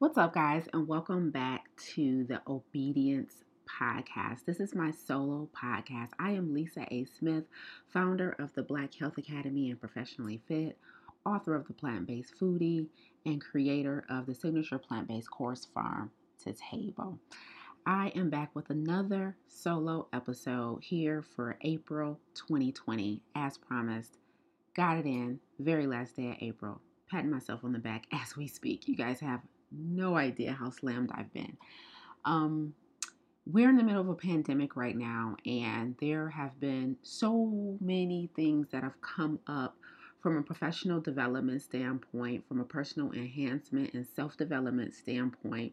What's up, guys, and welcome back to the Obedience Podcast. This is my solo podcast. I am Lisa A. Smith, founder of the Black Health Academy and Professionally Fit, author of The Plant Based Foodie, and creator of the signature plant based course Farm to Table. I am back with another solo episode here for April 2020. As promised, got it in, very last day of April. Patting myself on the back as we speak. You guys have no idea how slammed I've been. Um, we're in the middle of a pandemic right now, and there have been so many things that have come up from a professional development standpoint, from a personal enhancement and self development standpoint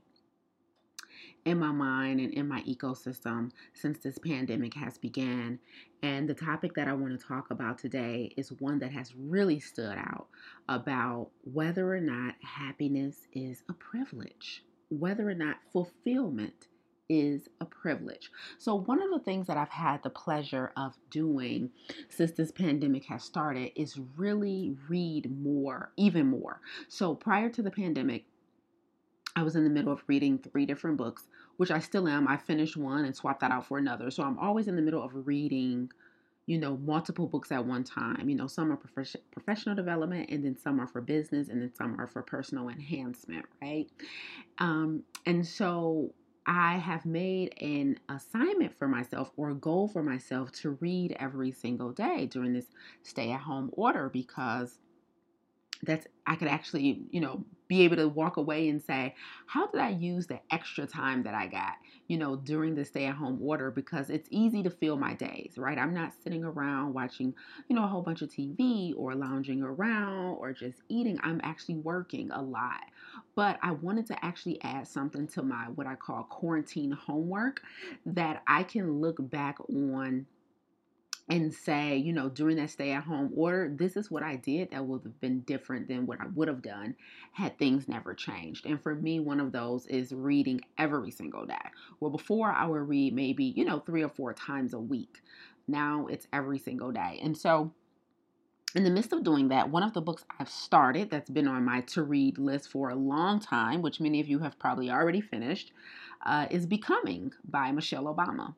in my mind and in my ecosystem since this pandemic has began and the topic that i want to talk about today is one that has really stood out about whether or not happiness is a privilege whether or not fulfillment is a privilege. So, one of the things that I've had the pleasure of doing since this pandemic has started is really read more, even more. So, prior to the pandemic, I was in the middle of reading three different books, which I still am. I finished one and swapped that out for another. So I'm always in the middle of reading, you know, multiple books at one time. You know, some are prof- professional development, and then some are for business, and then some are for personal enhancement, right? Um, and so I have made an assignment for myself or a goal for myself to read every single day during this stay at home order because that's I could actually, you know, be able to walk away and say, how did I use the extra time that I got, you know, during the stay at home order? Because it's easy to fill my days, right? I'm not sitting around watching, you know, a whole bunch of TV or lounging around or just eating. I'm actually working a lot. But I wanted to actually add something to my what I call quarantine homework that I can look back on and say, you know, during that stay at home order, this is what I did that would have been different than what I would have done had things never changed. And for me, one of those is reading every single day. Well, before I would read maybe, you know, three or four times a week. Now it's every single day. And so, in the midst of doing that, one of the books I've started that's been on my to read list for a long time, which many of you have probably already finished, uh, is Becoming by Michelle Obama.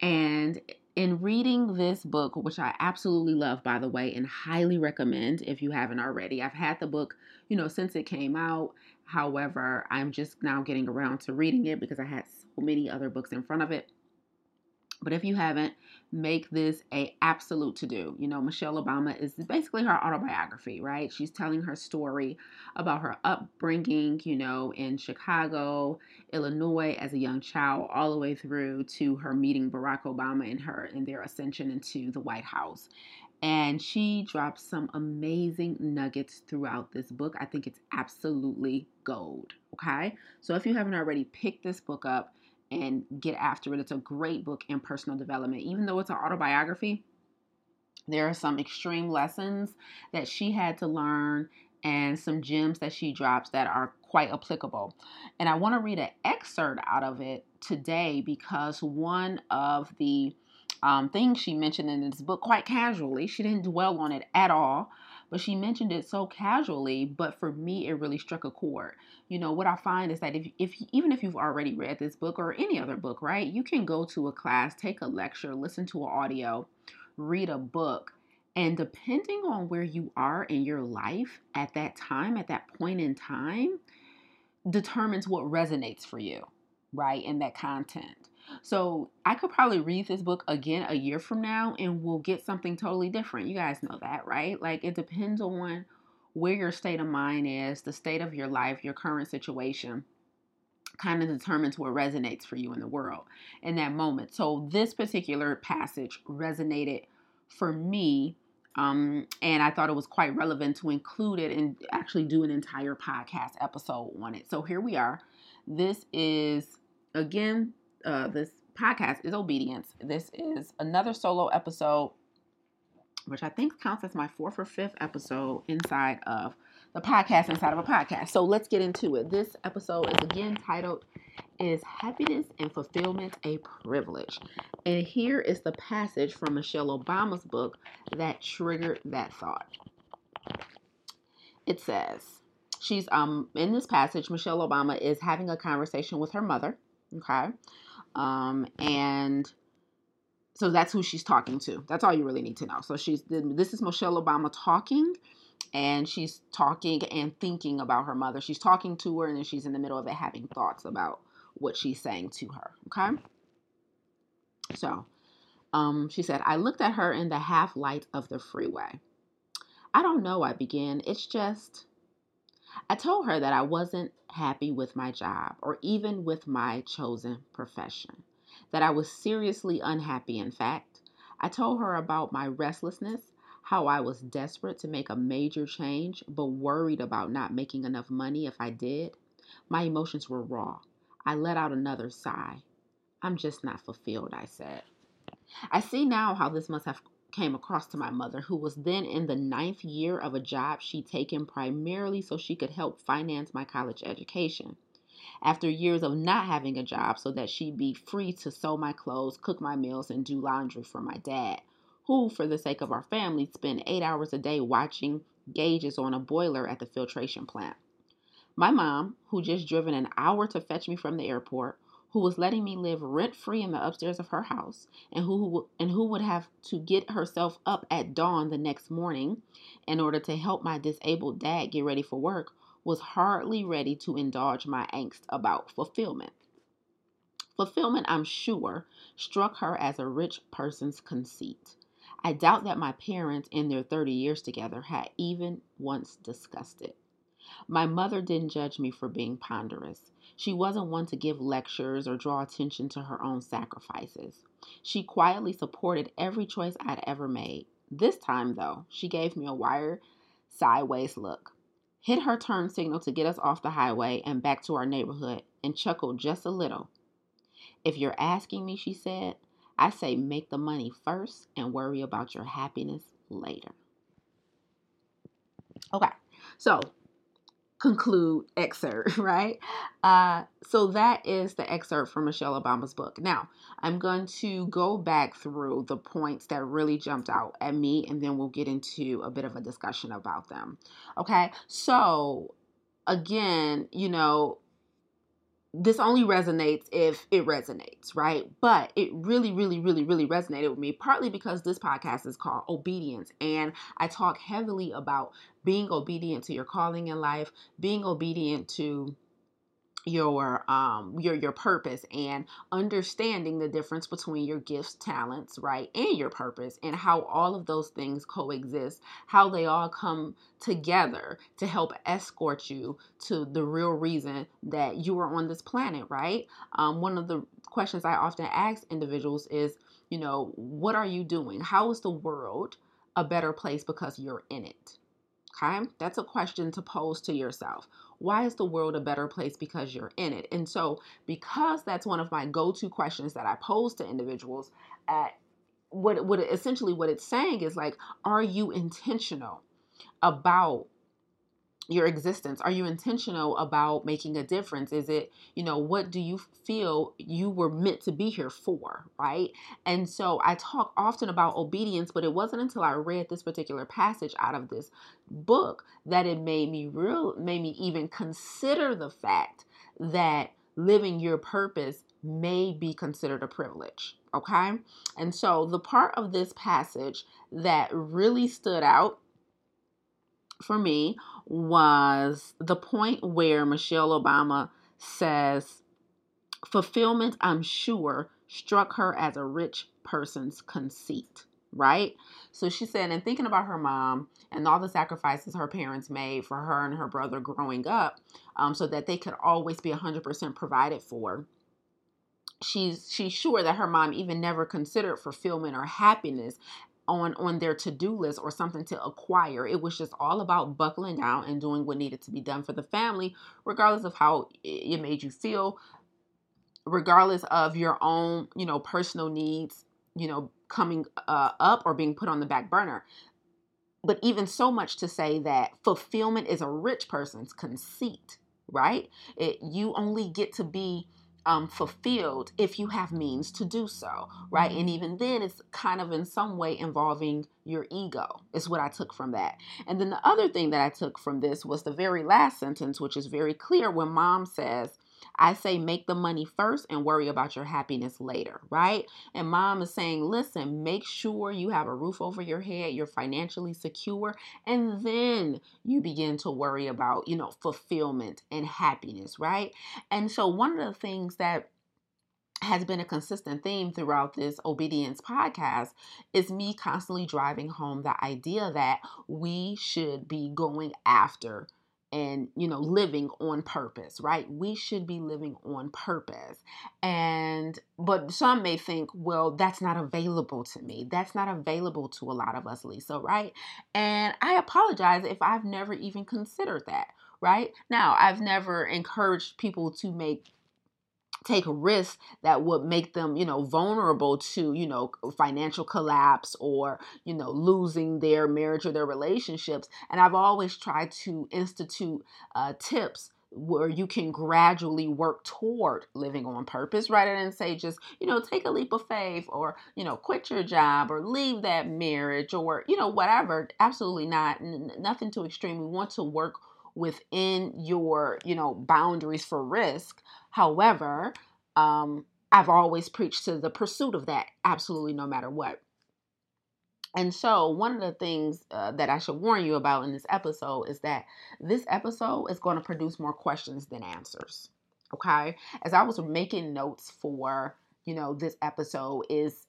And in reading this book, which I absolutely love, by the way, and highly recommend if you haven't already, I've had the book, you know, since it came out. However, I'm just now getting around to reading it because I had so many other books in front of it. But if you haven't, make this a absolute to do. You know, Michelle Obama is basically her autobiography, right? She's telling her story about her upbringing, you know, in Chicago, Illinois as a young child, all the way through to her meeting Barack Obama and her and their ascension into the White House. And she drops some amazing nuggets throughout this book. I think it's absolutely gold. Okay. So if you haven't already picked this book up, and get after it. It's a great book in personal development. Even though it's an autobiography, there are some extreme lessons that she had to learn and some gems that she drops that are quite applicable. And I want to read an excerpt out of it today because one of the um, things she mentioned in this book quite casually, she didn't dwell on it at all, but she mentioned it so casually. But for me, it really struck a chord. You know, what I find is that if, if even if you've already read this book or any other book, right, you can go to a class, take a lecture, listen to an audio, read a book, and depending on where you are in your life at that time, at that point in time, determines what resonates for you, right, in that content. So I could probably read this book again a year from now and we'll get something totally different. You guys know that, right? Like it depends on where your state of mind is, the state of your life, your current situation kind of determines what resonates for you in the world in that moment. So this particular passage resonated for me um, and I thought it was quite relevant to include it and actually do an entire podcast episode on it. So here we are. This is again uh, this podcast is obedience. This is another solo episode, which I think counts as my fourth or fifth episode inside of the podcast inside of a podcast. So let's get into it. This episode is again titled Is Happiness and Fulfillment a Privilege? And here is the passage from Michelle Obama's book that triggered that thought. It says, she's um in this passage, Michelle Obama is having a conversation with her mother. Okay. Um, and so that's who she's talking to. That's all you really need to know. So she's this is Michelle Obama talking and she's talking and thinking about her mother. She's talking to her and then she's in the middle of it having thoughts about what she's saying to her. Okay? So, um, she said, I looked at her in the half light of the freeway. I don't know, I began. It's just, I told her that I wasn't happy with my job or even with my chosen profession, that I was seriously unhappy, in fact. I told her about my restlessness, how I was desperate to make a major change, but worried about not making enough money if I did. My emotions were raw. I let out another sigh. I'm just not fulfilled, I said. I see now how this must have came across to my mother, who was then in the ninth year of a job she'd taken primarily so she could help finance my college education. After years of not having a job, so that she'd be free to sew my clothes, cook my meals, and do laundry for my dad, who, for the sake of our family, spent eight hours a day watching gauges on a boiler at the filtration plant. My mom, who just driven an hour to fetch me from the airport, who was letting me live rent free in the upstairs of her house and who and who would have to get herself up at dawn the next morning in order to help my disabled dad get ready for work was hardly ready to indulge my angst about fulfillment. Fulfillment, I'm sure, struck her as a rich person's conceit. I doubt that my parents, in their 30 years together, had even once discussed it. My mother didn't judge me for being ponderous. She wasn't one to give lectures or draw attention to her own sacrifices. She quietly supported every choice I'd ever made. This time, though, she gave me a wire sideways look, hit her turn signal to get us off the highway and back to our neighborhood, and chuckled just a little. If you're asking me, she said, I say make the money first and worry about your happiness later. Okay, so conclude excerpt, right? Uh, so that is the excerpt from Michelle Obama's book. Now, I'm going to go back through the points that really jumped out at me, and then we'll get into a bit of a discussion about them. Okay, so again, you know, this only resonates if it resonates, right? But it really, really, really, really resonated with me, partly because this podcast is called Obedience. And I talk heavily about being obedient to your calling in life, being obedient to your um your your purpose and understanding the difference between your gifts talents right and your purpose and how all of those things coexist how they all come together to help escort you to the real reason that you are on this planet right? Um, one of the questions i often ask individuals is you know what are you doing? How is the world a better place because you're in it okay that's a question to pose to yourself why is the world a better place because you're in it? And so, because that's one of my go to questions that I pose to individuals, at what, what essentially what it's saying is like, are you intentional about your existence? Are you intentional about making a difference? Is it, you know, what do you feel you were meant to be here for, right? And so I talk often about obedience, but it wasn't until I read this particular passage out of this book that it made me real made me even consider the fact that living your purpose may be considered a privilege. Okay. And so the part of this passage that really stood out for me was the point where Michelle Obama says, fulfillment, I'm sure, struck her as a rich person's conceit, right? So she said, and thinking about her mom and all the sacrifices her parents made for her and her brother growing up um, so that they could always be 100% provided for she's she's sure that her mom even never considered fulfillment or happiness on on their to-do list or something to acquire. It was just all about buckling down and doing what needed to be done for the family, regardless of how it made you feel, regardless of your own, you know, personal needs, you know, coming uh, up or being put on the back burner. But even so much to say that fulfillment is a rich person's conceit, right? It, you only get to be um, fulfilled if you have means to do so, right? And even then, it's kind of in some way involving your ego, is what I took from that. And then the other thing that I took from this was the very last sentence, which is very clear when mom says, I say make the money first and worry about your happiness later, right? And mom is saying, listen, make sure you have a roof over your head, you're financially secure, and then you begin to worry about, you know, fulfillment and happiness, right? And so one of the things that has been a consistent theme throughout this obedience podcast is me constantly driving home the idea that we should be going after and you know living on purpose right? We should be living on purpose. And but some may think well that's not available to me. That's not available to a lot of us lisa right? And i apologize if i've never even considered that right? Now i've never encouraged people to make take risks that would make them you know vulnerable to you know financial collapse or you know losing their marriage or their relationships. And i've always tried to institute uh, tips where you can gradually work toward living on purpose rather than say just you know take a leap of faith or you know quit your job or leave that marriage or you know whatever. Absolutely not. N- nothing too extreme. We want to work within your you know boundaries for risk however um, i've always preached to the pursuit of that absolutely no matter what and so, one of the things uh, that I should warn you about in this episode is that this episode is going to produce more questions than answers. Okay, as I was making notes for you know this episode is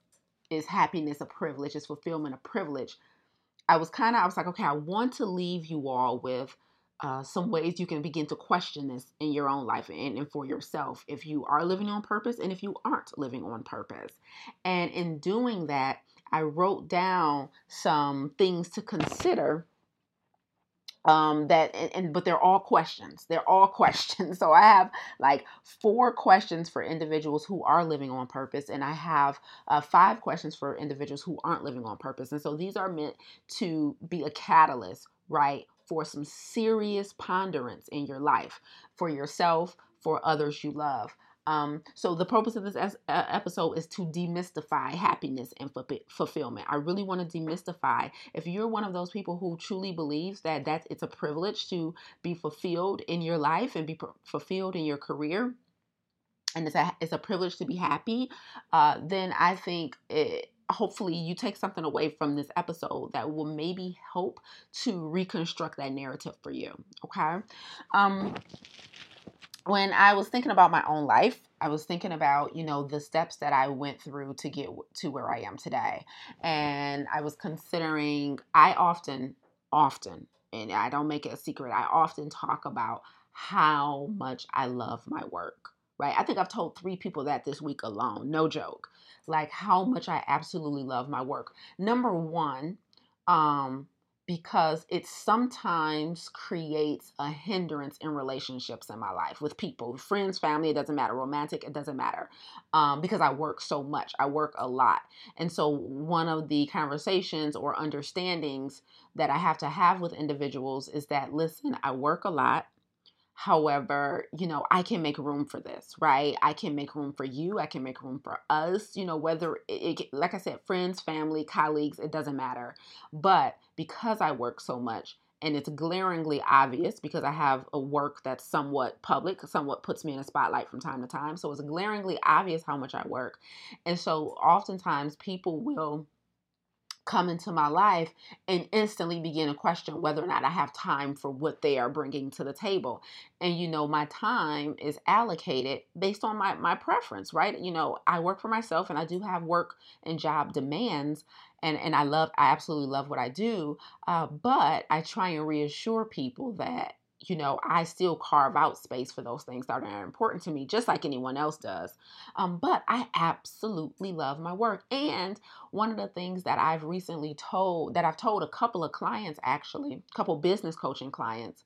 is happiness a privilege? Is fulfillment a privilege? I was kind of I was like, okay, I want to leave you all with uh, some ways you can begin to question this in your own life and, and for yourself if you are living on purpose and if you aren't living on purpose. And in doing that, I wrote down some things to consider um that and, and, but they're all questions. They're all questions. So i have like four questions for individuals who are living on purpose and i have uh, five questions for individuals who aren't living on purpose. And so these are meant to be a catalyst right for some serious ponderance in your life for yourself, for others you love. Um, so the purpose of this episode is to demystify happiness and fulfillment. I really want to demystify. If you're one of those people who truly believes that that it's a privilege to be fulfilled in your life and be pr- fulfilled in your career, and it's a it's a privilege to be happy, uh, then I think it, hopefully you take something away from this episode that will maybe help to reconstruct that narrative for you. Okay. Um, when I was thinking about my own life, I was thinking about, you know, the steps that I went through to get to where I am today. And I was considering, I often, often, and I don't make it a secret, I often talk about how much I love my work, right? I think I've told three people that this week alone, no joke like how much I absolutely love my work. Number one, um, because it sometimes creates a hindrance in relationships in my life with people, friends, family, it doesn't matter, romantic, it doesn't matter, um, because I work so much, I work a lot. And so, one of the conversations or understandings that I have to have with individuals is that listen, I work a lot. However, you know, I can make room for this, right? I can make room for you. I can make room for us, you know, whether it, it, like I said, friends, family, colleagues, it doesn't matter. But because I work so much, and it's glaringly obvious because I have a work that's somewhat public, somewhat puts me in a spotlight from time to time. So it's glaringly obvious how much I work. And so oftentimes people will come into my life and instantly begin to question whether or not I have time for what they are bringing to the table. And you know, my time is allocated based on my my preference, right? You know, I work for myself and I do have work and job demands and and I love I absolutely love what I do. Uh, but I try and reassure people that you know, I still carve out space for those things that are important to me, just like anyone else does. Um, but I absolutely love my work. And one of the things that I've recently told, that I've told a couple of clients actually, a couple business coaching clients,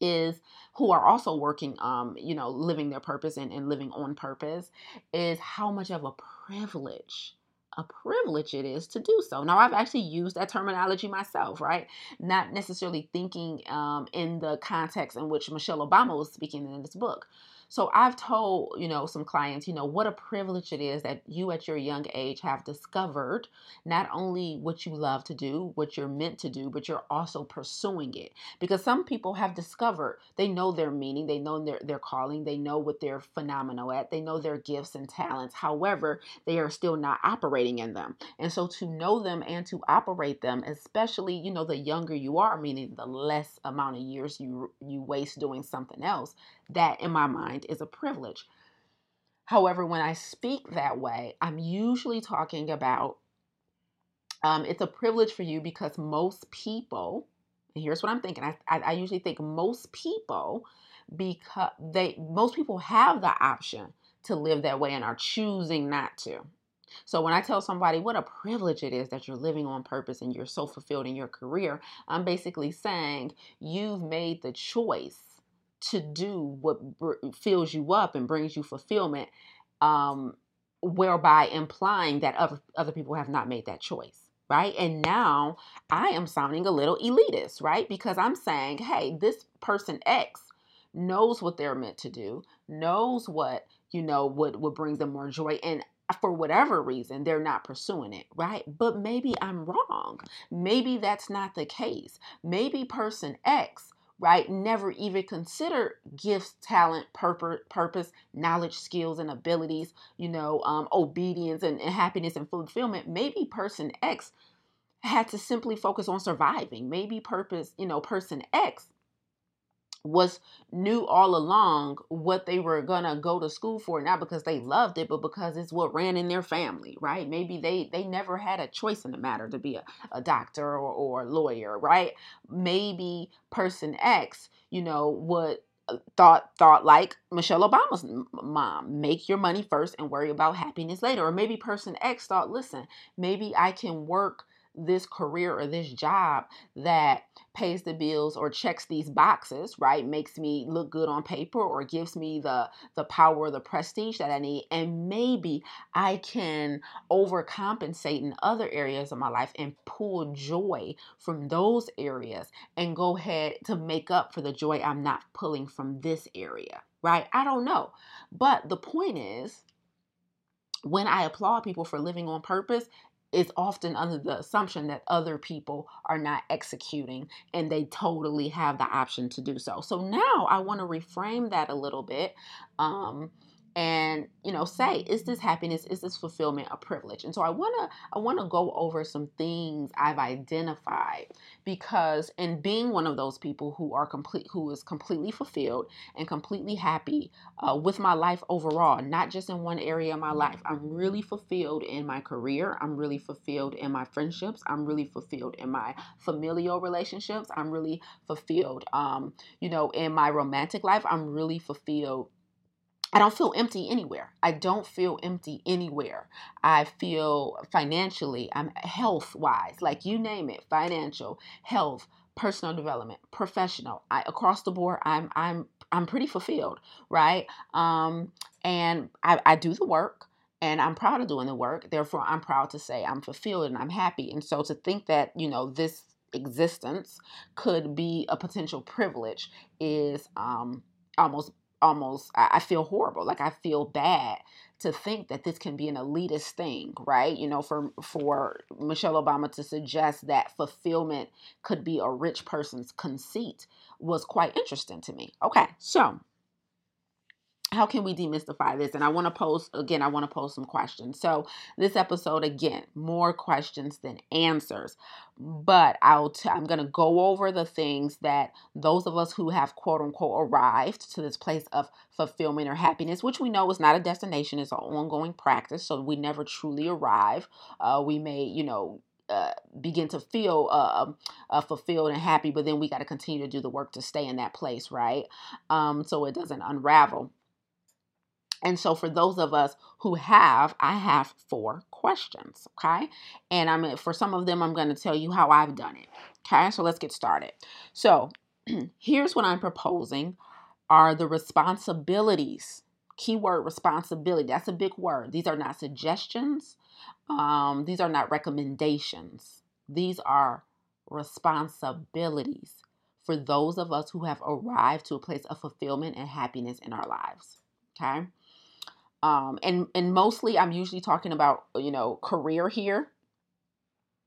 is who are also working um you know living their purpose and, and living on purpose is how much of a privilege a privilege it is to do so. Now, I've actually used that terminology myself, right? Not necessarily thinking um, in the context in which Michelle Obama was speaking in this book. So I've told, you know, some clients, you know, what a privilege it is that you at your young age have discovered not only what you love to do, what you're meant to do, but you're also pursuing it. Because some people have discovered, they know their meaning, they know their, their calling, they know what they're phenomenal at, they know their gifts and talents. However, they are still not operating in them. And so to know them and to operate them, especially, you know, the younger you are, meaning the less amount of years you you waste doing something else, that in my mind is a privilege. However, when I speak that way, I'm usually talking about um, it's a privilege for you because most people, here's what I'm thinking. I, I, I usually think most people, because they most people have the option to live that way and are choosing not to. So when I tell somebody what a privilege it is that you're living on purpose and you're so fulfilled in your career, I'm basically saying you've made the choice to do what br- fills you up and brings you fulfillment, um, whereby implying that other, other people have not made that choice. Right. And now I am sounding a little elitist, right? Because I'm saying, hey, this person X knows what they're meant to do, knows what, you know, what would bring them more joy. And for whatever reason, they're not pursuing it, right? But maybe I'm wrong. Maybe that's not the case. Maybe person X right? Never even consider gifts, talent, purpose, purpose, knowledge, skills, and abilities, you know, um, obedience and, and happiness and fulfillment. Maybe person X had to simply focus on surviving. Maybe purpose, you know, person X was knew all along what they were gonna go to school for not because they loved it but because it's what ran in their family right? Maybe they they never had a choice in the matter to be a, a doctor or, or a lawyer right? Maybe person x you know would uh, thought thought like Michelle Obama's mom make your money first and worry about happiness later. Or maybe person X thought listen maybe I can work this career or this job that pays the bills or checks these boxes right? Makes me look good on paper or gives me the the power the prestige that i need. And maybe i can overcompensate in other areas of my life and pull joy from those areas and go ahead to make up for the joy i'm not pulling from this area right? I don't know. But the point is when I applaud people for living on purpose, is often under the assumption that other people are not executing and they totally have the option to do so. So now I want to reframe that a little bit. Um, and you know say is this happiness is this fulfillment a privilege? And so i want to i want to go over some things i've identified because in being one of those people who are complete who is completely fulfilled and completely happy uh, with my life overall not just in one area of my life. I'm really fulfilled in my career. I'm really fulfilled in my friendships. I'm really fulfilled in my familial relationships. I'm really fulfilled um you know in my romantic life. I'm really fulfilled I don't feel empty anywhere. I don't feel empty anywhere. I feel financially, I'm health wise, like you name it, financial, health, personal development, professional. I across the board, I'm I'm I'm pretty fulfilled, right? Um, and I, I do the work and I'm proud of doing the work. Therefore, I'm proud to say I'm fulfilled and I'm happy. And so to think that, you know, this existence could be a potential privilege is um almost almost I feel horrible. Like I feel bad to think that this can be an elitist thing, right? You know, for for Michelle Obama to suggest that fulfillment could be a rich person's conceit was quite interesting to me. Okay, so how can we demystify this? And I want to post again, I want to post some questions. So, this episode again, more questions than answers. But I'll t- I'm going to go over the things that those of us who have quote unquote arrived to this place of fulfillment or happiness, which we know is not a destination, it's an ongoing practice. So, we never truly arrive. Uh, we may, you know, uh, begin to feel uh, um, uh, fulfilled and happy, but then we got to continue to do the work to stay in that place, right? Um, so it doesn't unravel. And so, for those of us who have, I have four questions. Okay. And I'm for some of them, I'm going to tell you how I've done it. Okay. So, let's get started. So, here's what I'm proposing are the responsibilities. Keyword responsibility. That's a big word. These are not suggestions. Um, these are not recommendations. These are responsibilities for those of us who have arrived to a place of fulfillment and happiness in our lives. Okay. Um, and and mostly I'm usually talking about you know career here.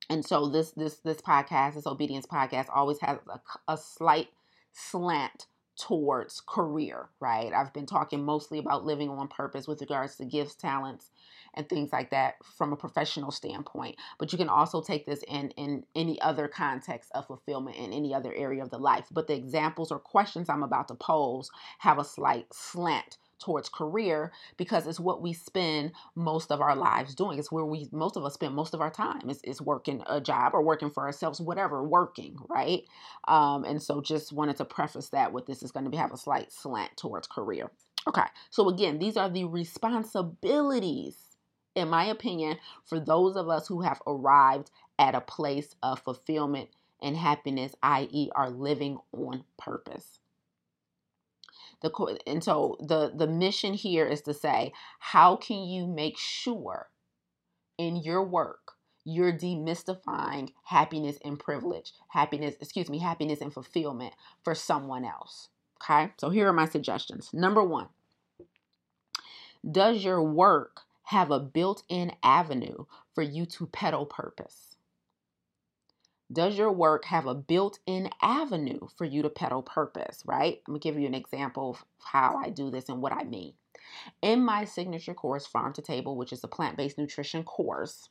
And so this this this podcast, this obedience podcast, always has a, a slight slant towards career, right? I've been talking mostly about living on purpose with regards to gifts, talents, and things like that from a professional standpoint. But you can also take this in in any other context of fulfillment in any other area of the life. But the examples or questions I'm about to pose have a slight slant towards career because it's what we spend most of our lives doing. It's where we most of us spend most of our time is, is working a job or working for ourselves, whatever, working, right? Um, and so just wanted to preface that with this is going to have a slight slant towards career. Okay, so again, these are the responsibilities, in my opinion, for those of us who have arrived at a place of fulfillment and happiness, i.e., are living on purpose the and so the the mission here is to say how can you make sure in your work you're demystifying happiness and privilege happiness excuse me happiness and fulfillment for someone else okay? So here are my suggestions. Number 1 does your work have a built-in avenue for you to peddle purpose does your work have a built in avenue for you to peddle purpose, right? Let me give you an example of how I do this and what I mean. In my signature course, Farm to Table, which is a plant based nutrition course,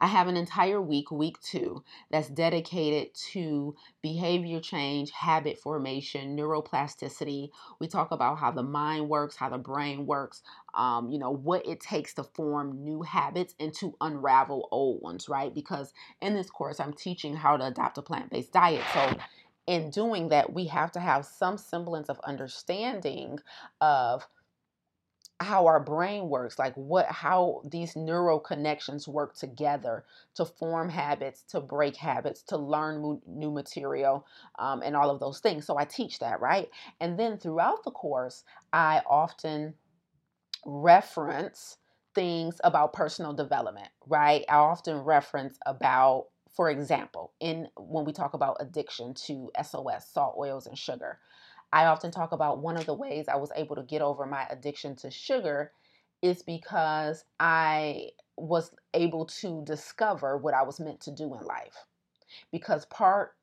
I have an entire week, week two, that's dedicated to behavior change, habit formation, neuroplasticity. We talk about how the mind works, how the brain works, um, you know, what it takes to form new habits and to unravel old ones, right? Because in this course, I'm teaching how to adopt a plant based diet. So, in doing that, we have to have some semblance of understanding of how our brain works like what how these neural connections work together to form habits to break habits to learn new material um, and all of those things. So i teach that right? And then throughout the course i often reference things about personal development right? I often reference about for example in when we talk about addiction to sos salt oils and sugar I often talk about one of the ways I was able to get over my addiction to sugar is because I was able to discover what I was meant to do in life. Because part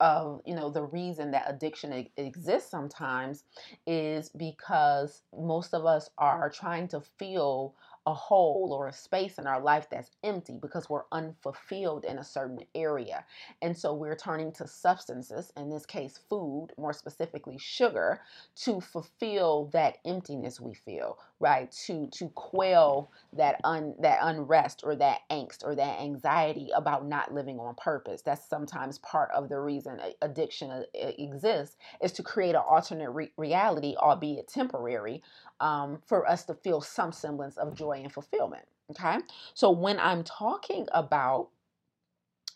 of you know the reason that addiction exists sometimes is because most of us are trying to feel a hole or a space in our life that's empty because we're unfulfilled in a certain area. And so we're turning to substances, in this case, food, more specifically sugar, to fulfill that emptiness we feel, right? To to quell that un that unrest or that angst or that anxiety about not living on purpose. That's sometimes part of the reason addiction uh, exists is to create an alternate re- reality, albeit temporary, um, for us to feel some semblance of joy and fulfillment. Okay. So when I'm talking about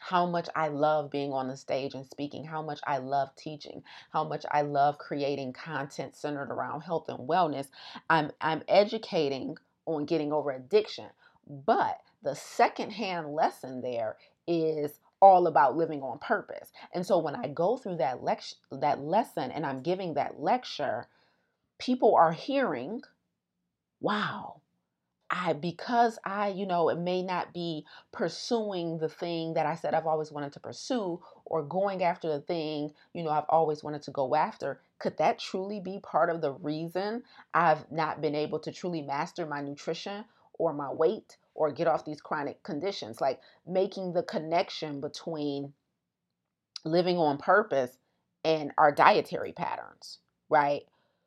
how much I love being on the stage and speaking, how much I love teaching, how much I love creating content centered around health and wellness, I'm I'm educating on getting over addiction. But the secondhand lesson there is all about living on purpose. And so when I go through that lecture that lesson and I'm giving that lecture, people are hearing, wow, I because I, you know, it may not be pursuing the thing that I said I've always wanted to pursue or going after the thing, you know, I've always wanted to go after. Could that truly be part of the reason I've not been able to truly master my nutrition or my weight or get off these chronic conditions? Like making the connection between living on purpose and our dietary patterns, right?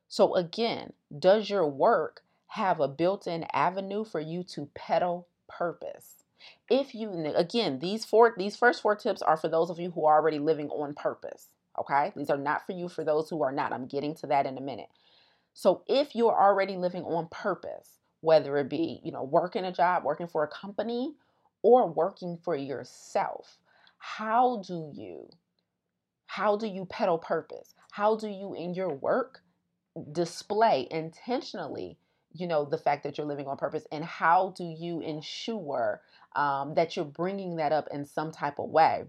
So, again, does your work have a built in avenue for you to peddle purpose? If you, again, these four, these first four tips are for those of you who are already living on purpose. Okay. These are not for you for those who are not. I'm getting to that in a minute. So, if you're already living on purpose, whether it be, you know, working a job, working for a company, or working for yourself, how do you how do you peddle purpose? How do you in your work display intentionally you know the fact that you're living on purpose and how do you ensure um, that you're bringing that up in some type of way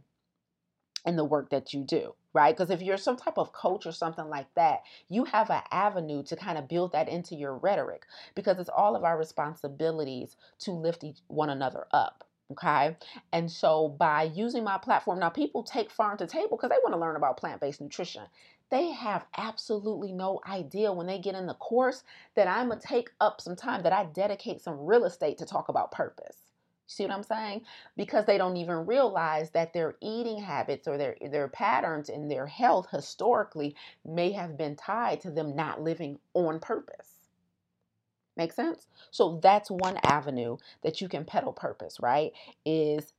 in the work that you do right? Because if you're some type of coach or something like that, you have an avenue to kind of build that into your rhetoric because it's all of our responsibilities to lift each, one another up. Okay. And so by using my platform, now people take farm to table because they want to learn about plant based nutrition. They have absolutely no idea when they get in the course that I'm going to take up some time, that I dedicate some real estate to talk about purpose. See what I'm saying? Because they don't even realize that their eating habits or their their patterns in their health historically may have been tied to them not living on purpose. Make sense? So that's one avenue that you can peddle purpose, right? Is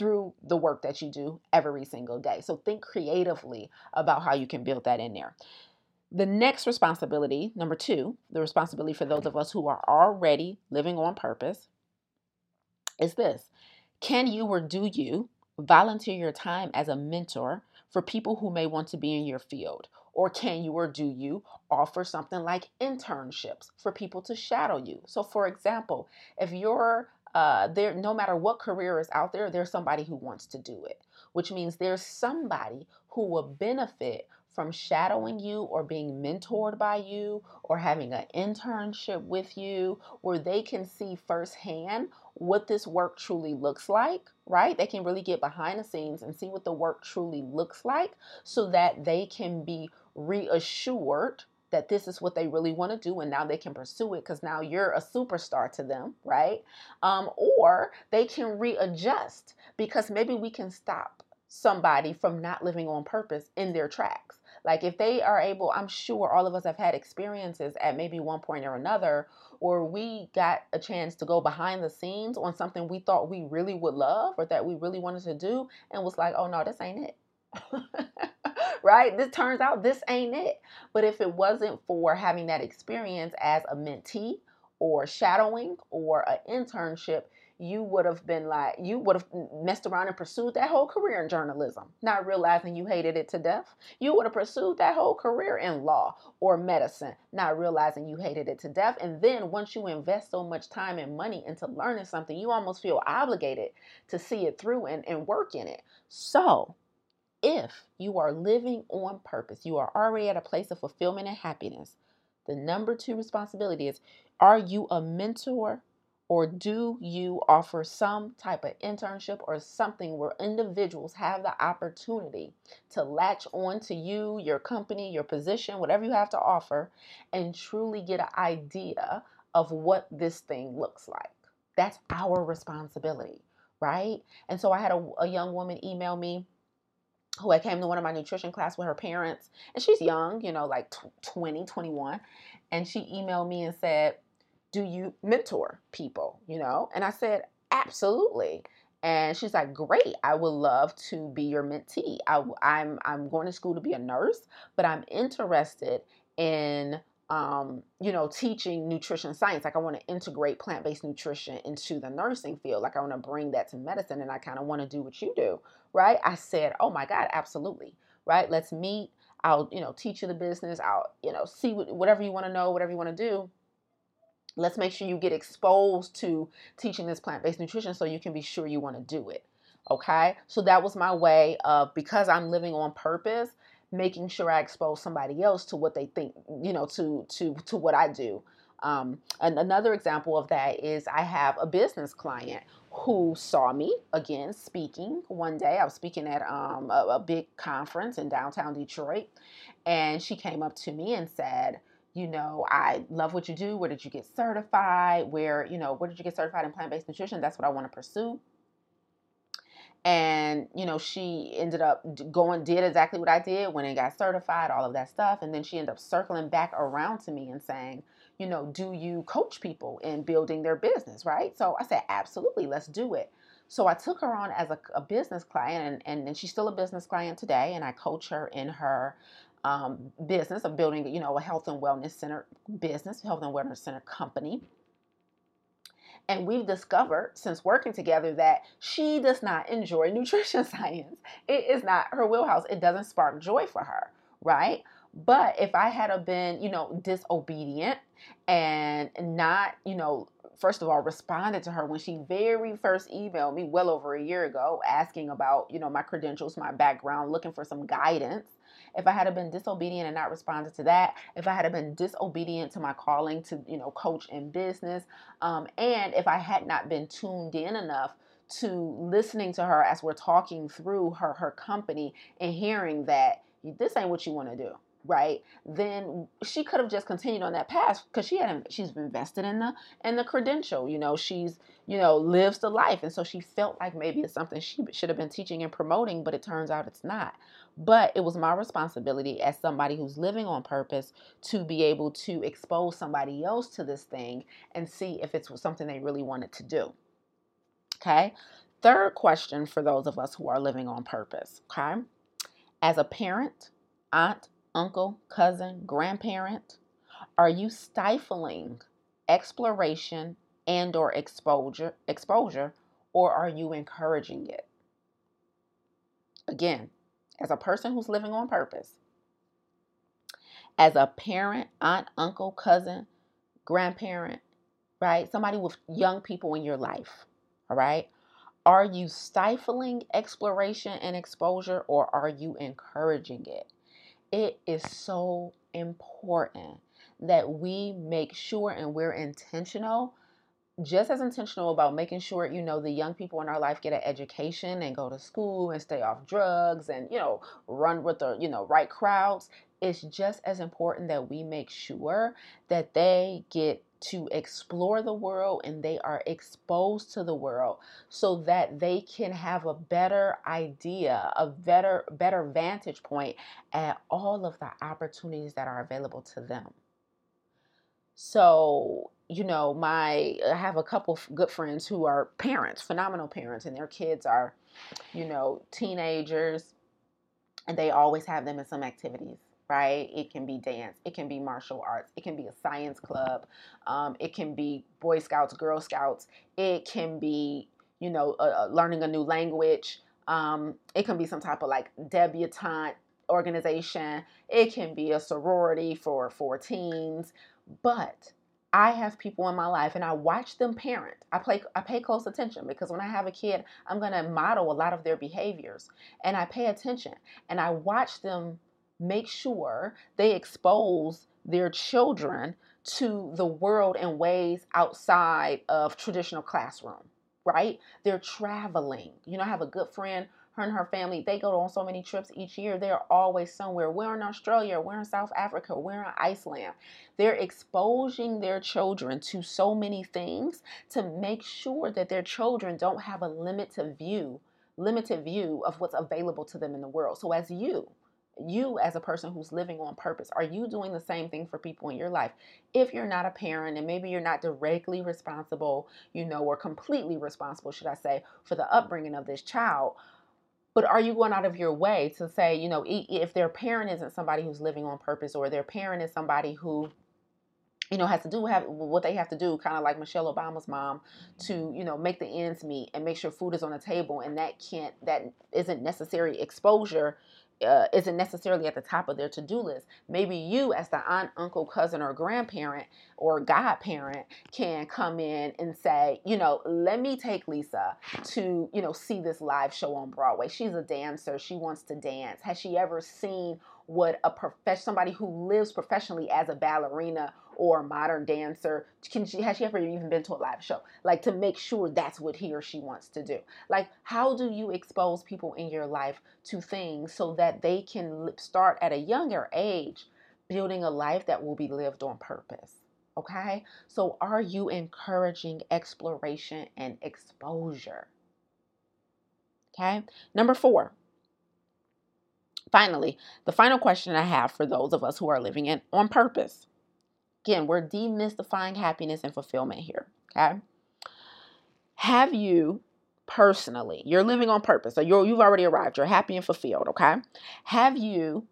through the work that you do every single day. So think creatively about how you can build that in there. The next responsibility, number two, the responsibility for those of us who are already living on purpose, is this Can you or do you volunteer your time as a mentor for people who may want to be in your field? Or can you or do you offer something like internships for people to shadow you? So, for example, if you're uh, there, no matter what career is out there, there's somebody who wants to do it, which means there's somebody who will benefit from shadowing you or being mentored by you or having an internship with you where they can see firsthand what this work truly looks like, right? They can really get behind the scenes and see what the work truly looks like so that they can be reassured that this is what they really want to do and now they can pursue it because now you're a superstar to them, right? Um, or they can readjust because maybe we can stop somebody from not living on purpose in their tracks. Like if they are able, I'm sure all of us have had experiences at maybe one point or another where we got a chance to go behind the scenes on something we thought we really would love or that we really wanted to do and was like, oh no, this ain't it. right? This turns out this ain't it. But if it wasn't for having that experience as a mentee or shadowing or an internship, you would have been like, you would have messed around and pursued that whole career in journalism, not realizing you hated it to death. You would have pursued that whole career in law or medicine, not realizing you hated it to death. And then once you invest so much time and money into learning something, you almost feel obligated to see it through and, and work in it. So, if you are living on purpose, you are already at a place of fulfillment and happiness. The number two responsibility is are you a mentor or do you offer some type of internship or something where individuals have the opportunity to latch on to you, your company, your position, whatever you have to offer, and truly get an idea of what this thing looks like? That's our responsibility, right? And so I had a, a young woman email me who I came to one of my nutrition class with her parents, and she's young, you know, like 20, 21, and she emailed me and said, do you mentor people, you know? And I said, absolutely. And she's like, great. I would love to be your mentee. I, I'm I'm going to school to be a nurse, but I'm interested in um, you know, teaching nutrition science. Like I want to integrate plant-based nutrition into the nursing field. Like I want to bring that to medicine and I kind of want to do what you do, right? I said, "Oh my god, absolutely." Right? Let's meet. I'll, you know, teach you the business. I'll, you know, see what, whatever you want to know, whatever you want to do let's make sure you get exposed to teaching this plant-based nutrition so you can be sure you want to do it okay so that was my way of because i'm living on purpose making sure i expose somebody else to what they think you know to to to what i do um, and another example of that is i have a business client who saw me again speaking one day i was speaking at um, a, a big conference in downtown detroit and she came up to me and said you know, I love what you do. Where did you get certified? Where, you know, where did you get certified in plant based nutrition? That's what I want to pursue. And, you know, she ended up going, did exactly what I did, when it got certified, all of that stuff. And then she ended up circling back around to me and saying, you know, do you coach people in building their business, right? So I said, absolutely, let's do it. So I took her on as a, a business client, and, and, and she's still a business client today. And I coach her in her um, business of building, you know, a health and wellness center business, health and wellness center company. And we've discovered since working together that she does not enjoy nutrition science. It is not her wheelhouse. It doesn't spark joy for her, right? But if I had been, you know, disobedient and not, you know, first of all responded to her when she very first emailed me well over a year ago asking about, you know, my credentials, my background, looking for some guidance if I had been disobedient and not responded to that, if I had been disobedient to my calling to, you know, coach in business, um, and if I had not been tuned in enough to listening to her as we're talking through her her company and hearing that this ain't what you want to do right? Then she could have just continued on that path because she had she's invested in the in the credential you know she's you know lives the life. And so she felt like maybe it's something she should have been teaching and promoting but it turns out it's not but it was my responsibility as somebody who's living on purpose to be able to expose somebody else to this thing and see if it's something they really wanted to do okay third question for those of us who are living on purpose okay as a parent aunt uncle, cousin, grandparent? Are you stifling exploration and or exposure exposure or are you encouraging it? Again, as a person who's living on purpose, as a parent, aunt, uncle, cousin, grandparent, right? Somebody with young people in your life, all right? Are you stifling exploration and exposure or are you encouraging it? it is so important that we make sure and we're intentional just as intentional about making sure you know the young people in our life get an education and go to school and stay off drugs and you know run with the you know right crowds it's just as important that we make sure that they get to explore the world and they are exposed to the world so that they can have a better idea, a better better vantage point at all of the opportunities that are available to them. So, you know, my I have a couple good friends who are parents, phenomenal parents and their kids are, you know, teenagers and they always have them in some activities right? It can be dance, it can be martial arts, it can be a science club, um, it can be Boy Scouts, Girl Scouts, it can be, you know, uh, learning a new language. Um, it can be some type of like debutante organization. It can be a sorority for for teens, but I have people in my life and I watch them parent. I play I pay close attention because when I have a kid, I'm going to model a lot of their behaviors and I pay attention and I watch them make sure they expose their children to the world in ways outside of traditional classroom, right? They're traveling. You know, I have a good friend, her and her family, they go on so many trips each year. They're always somewhere. We're in Australia, we're in South Africa, we're in Iceland. They're exposing their children to so many things to make sure that their children don't have a limited view, limited view of what's available to them in the world. So as you you as a person who's living on purpose are you doing the same thing for people in your life if you're not a parent and maybe you're not directly responsible you know or completely responsible should i say for the upbringing of this child but are you going out of your way to say you know if their parent isn't somebody who's living on purpose or their parent is somebody who you know has to do have what they have to do kind of like michelle obama's mom to you know make the ends meet and make sure food is on the table and that can't that isn't necessary exposure uh, isn't necessarily at the top of their to-do list. Maybe you, as the aunt, uncle, cousin, or grandparent or godparent, can come in and say, you know, let me take Lisa to, you know, see this live show on Broadway. She's a dancer. She wants to dance. Has she ever seen what a profession, somebody who lives professionally as a ballerina or a modern dancer, can she has she ever even been to a live show? Like to make sure that's what he or she wants to do. Like how do you expose people in your life to things so that they can start at a younger age building a life that will be lived on purpose? Okay? So are you encouraging exploration and exposure? Okay? Number 4 Finally, the final question I have for those of us who are living in on purpose. Again, we're demystifying happiness and fulfillment here. Okay. Have you personally, you're living on purpose, so you're, you've already arrived, you're happy and fulfilled, okay? Have you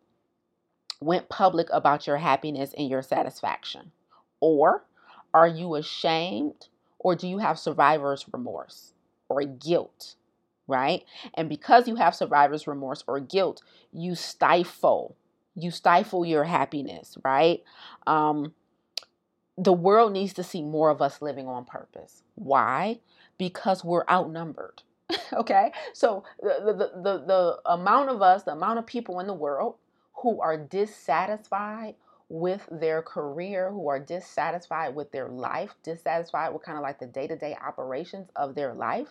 went public about your happiness and your satisfaction? Or are you ashamed or do you have survivor's remorse or guilt right? And because you have survivor's remorse or guilt, you stifle, you stifle your happiness, right? Um, the world needs to see more of us living on purpose. Why? Because we're outnumbered. okay? So the, the, the, the amount of us, the amount of people in the world who are dissatisfied with their career, who are dissatisfied with their life, dissatisfied with kind of like the day to day operations of their life,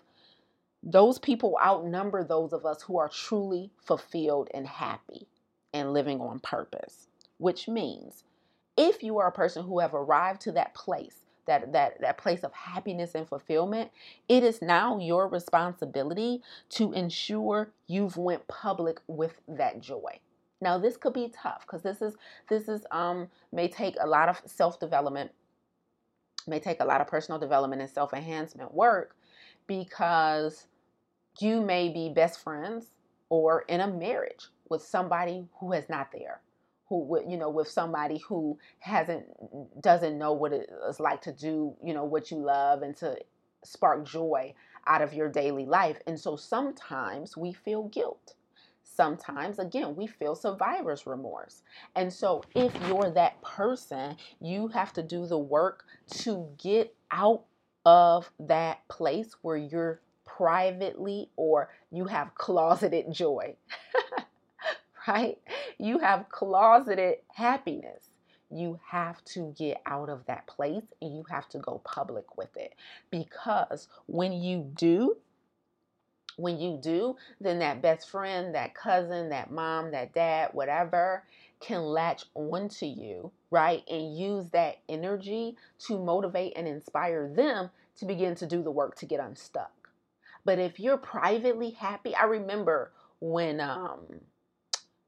those people outnumber those of us who are truly fulfilled and happy and living on purpose. Which means if you are a person who have arrived to that place, that that that place of happiness and fulfillment, it is now your responsibility to ensure you've went public with that joy. Now this could be tough because this is this is um may take a lot of self-development, may take a lot of personal development and self-enhancement work because you may be best friends or in a marriage with somebody who is not there who you know with somebody who hasn't doesn't know what it's like to do you know what you love and to spark joy out of your daily life. And so sometimes we feel guilt. Sometimes again we feel survivor's remorse. And so if you're that person you have to do the work to get out of that place where you're privately or you have closeted joy right? You have closeted happiness. You have to get out of that place and you have to go public with it. Because when you do, when you do, then that best friend, that cousin, that mom, that dad, whatever, can latch onto you, right? And use that energy to motivate and inspire them to begin to do the work to get unstuck. But if you're privately happy, I remember when um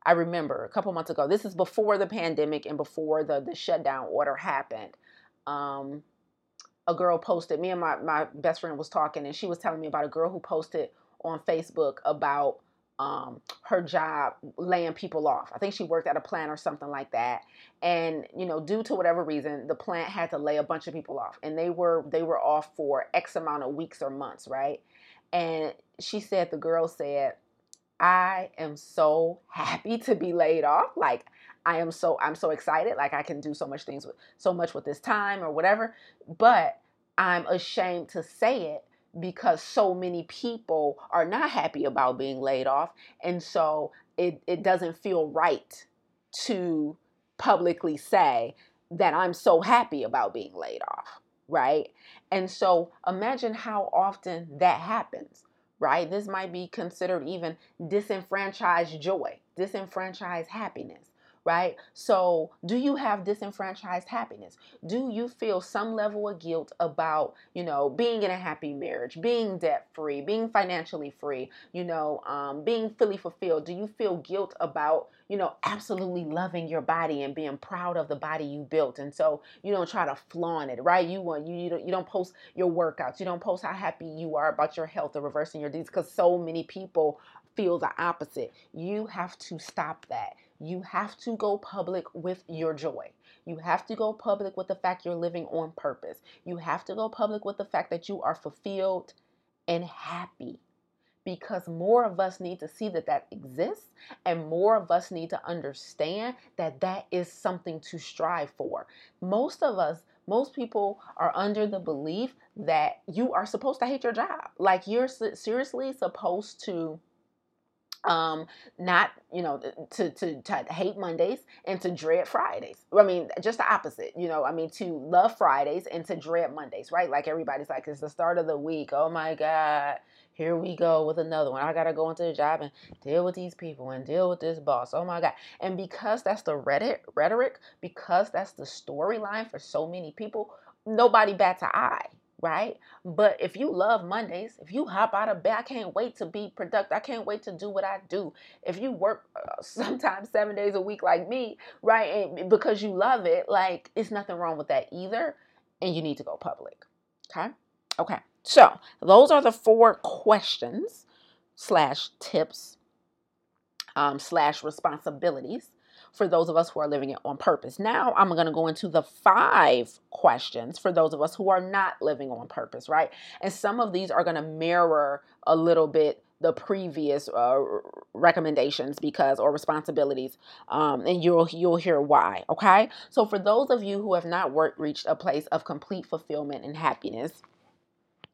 I remember a couple months ago. This is before the pandemic and before the the shutdown order happened. Um, a girl posted. Me and my my best friend was talking, and she was telling me about a girl who posted on Facebook about um, her job laying people off. I think she worked at a plant or something like that. And you know, due to whatever reason, the plant had to lay a bunch of people off, and they were they were off for X amount of weeks or months, right? And she said the girl said I am so happy to be laid off. Like I am so I'm so excited. Like I can do so much things with so much with this time or whatever. But I'm ashamed to say it because so many people are not happy about being laid off. And so it, it doesn't feel right to publicly say that I'm so happy about being laid off. Right. And so imagine how often that happens right? This might be considered even disenfranchised joy, disenfranchised happiness, right? So, do you have disenfranchised happiness? Do you feel some level of guilt about, you know, being in a happy marriage, being debt free, being financially free, you know, um, being fully fulfilled? Do you feel guilt about, you know, absolutely loving your body and being proud of the body you built? And so you don't try to flaunt it, right? You want you you don't, you don't post your workouts, you don't post how happy you are about your health or reversing your disease because so many people feel the opposite. You have to stop that you have to go public with your joy. You have to go public with the fact you're living on purpose. You have to go public with the fact that you are fulfilled and happy. Because more of us need to see that that exists, and more of us need to understand that that is something to strive for. Most of us, most people are under the belief that you are supposed to hate your job. Like you're seriously supposed to um not you know to, to to hate mondays and to dread fridays. I mean just the opposite you know i mean to love fridays and to dread mondays right? Like everybody's like it's the start of the week. Oh my god here we go with another one. I gotta go into the job and deal with these people and deal with this boss. Oh my god. And because that's the rhetoric rhetoric because that's the storyline for so many people nobody bats an eye right? But if you love Mondays, if you hop out of bed, I can't wait to be productive. I can't wait to do what I do. If you work uh, sometimes seven days a week like me, right? And because you love it, like it's nothing wrong with that either. And you need to go public. Okay. Okay. So those are the four questions slash tips um, slash responsibilities for those of us who are living it on purpose. Now, I'm going to go into the five questions for those of us who are not living on purpose, right? And some of these are going to mirror a little bit the previous uh, recommendations because or responsibilities um, and you'll you'll hear why okay so for those of you who have not worked reached a place of complete fulfillment and happiness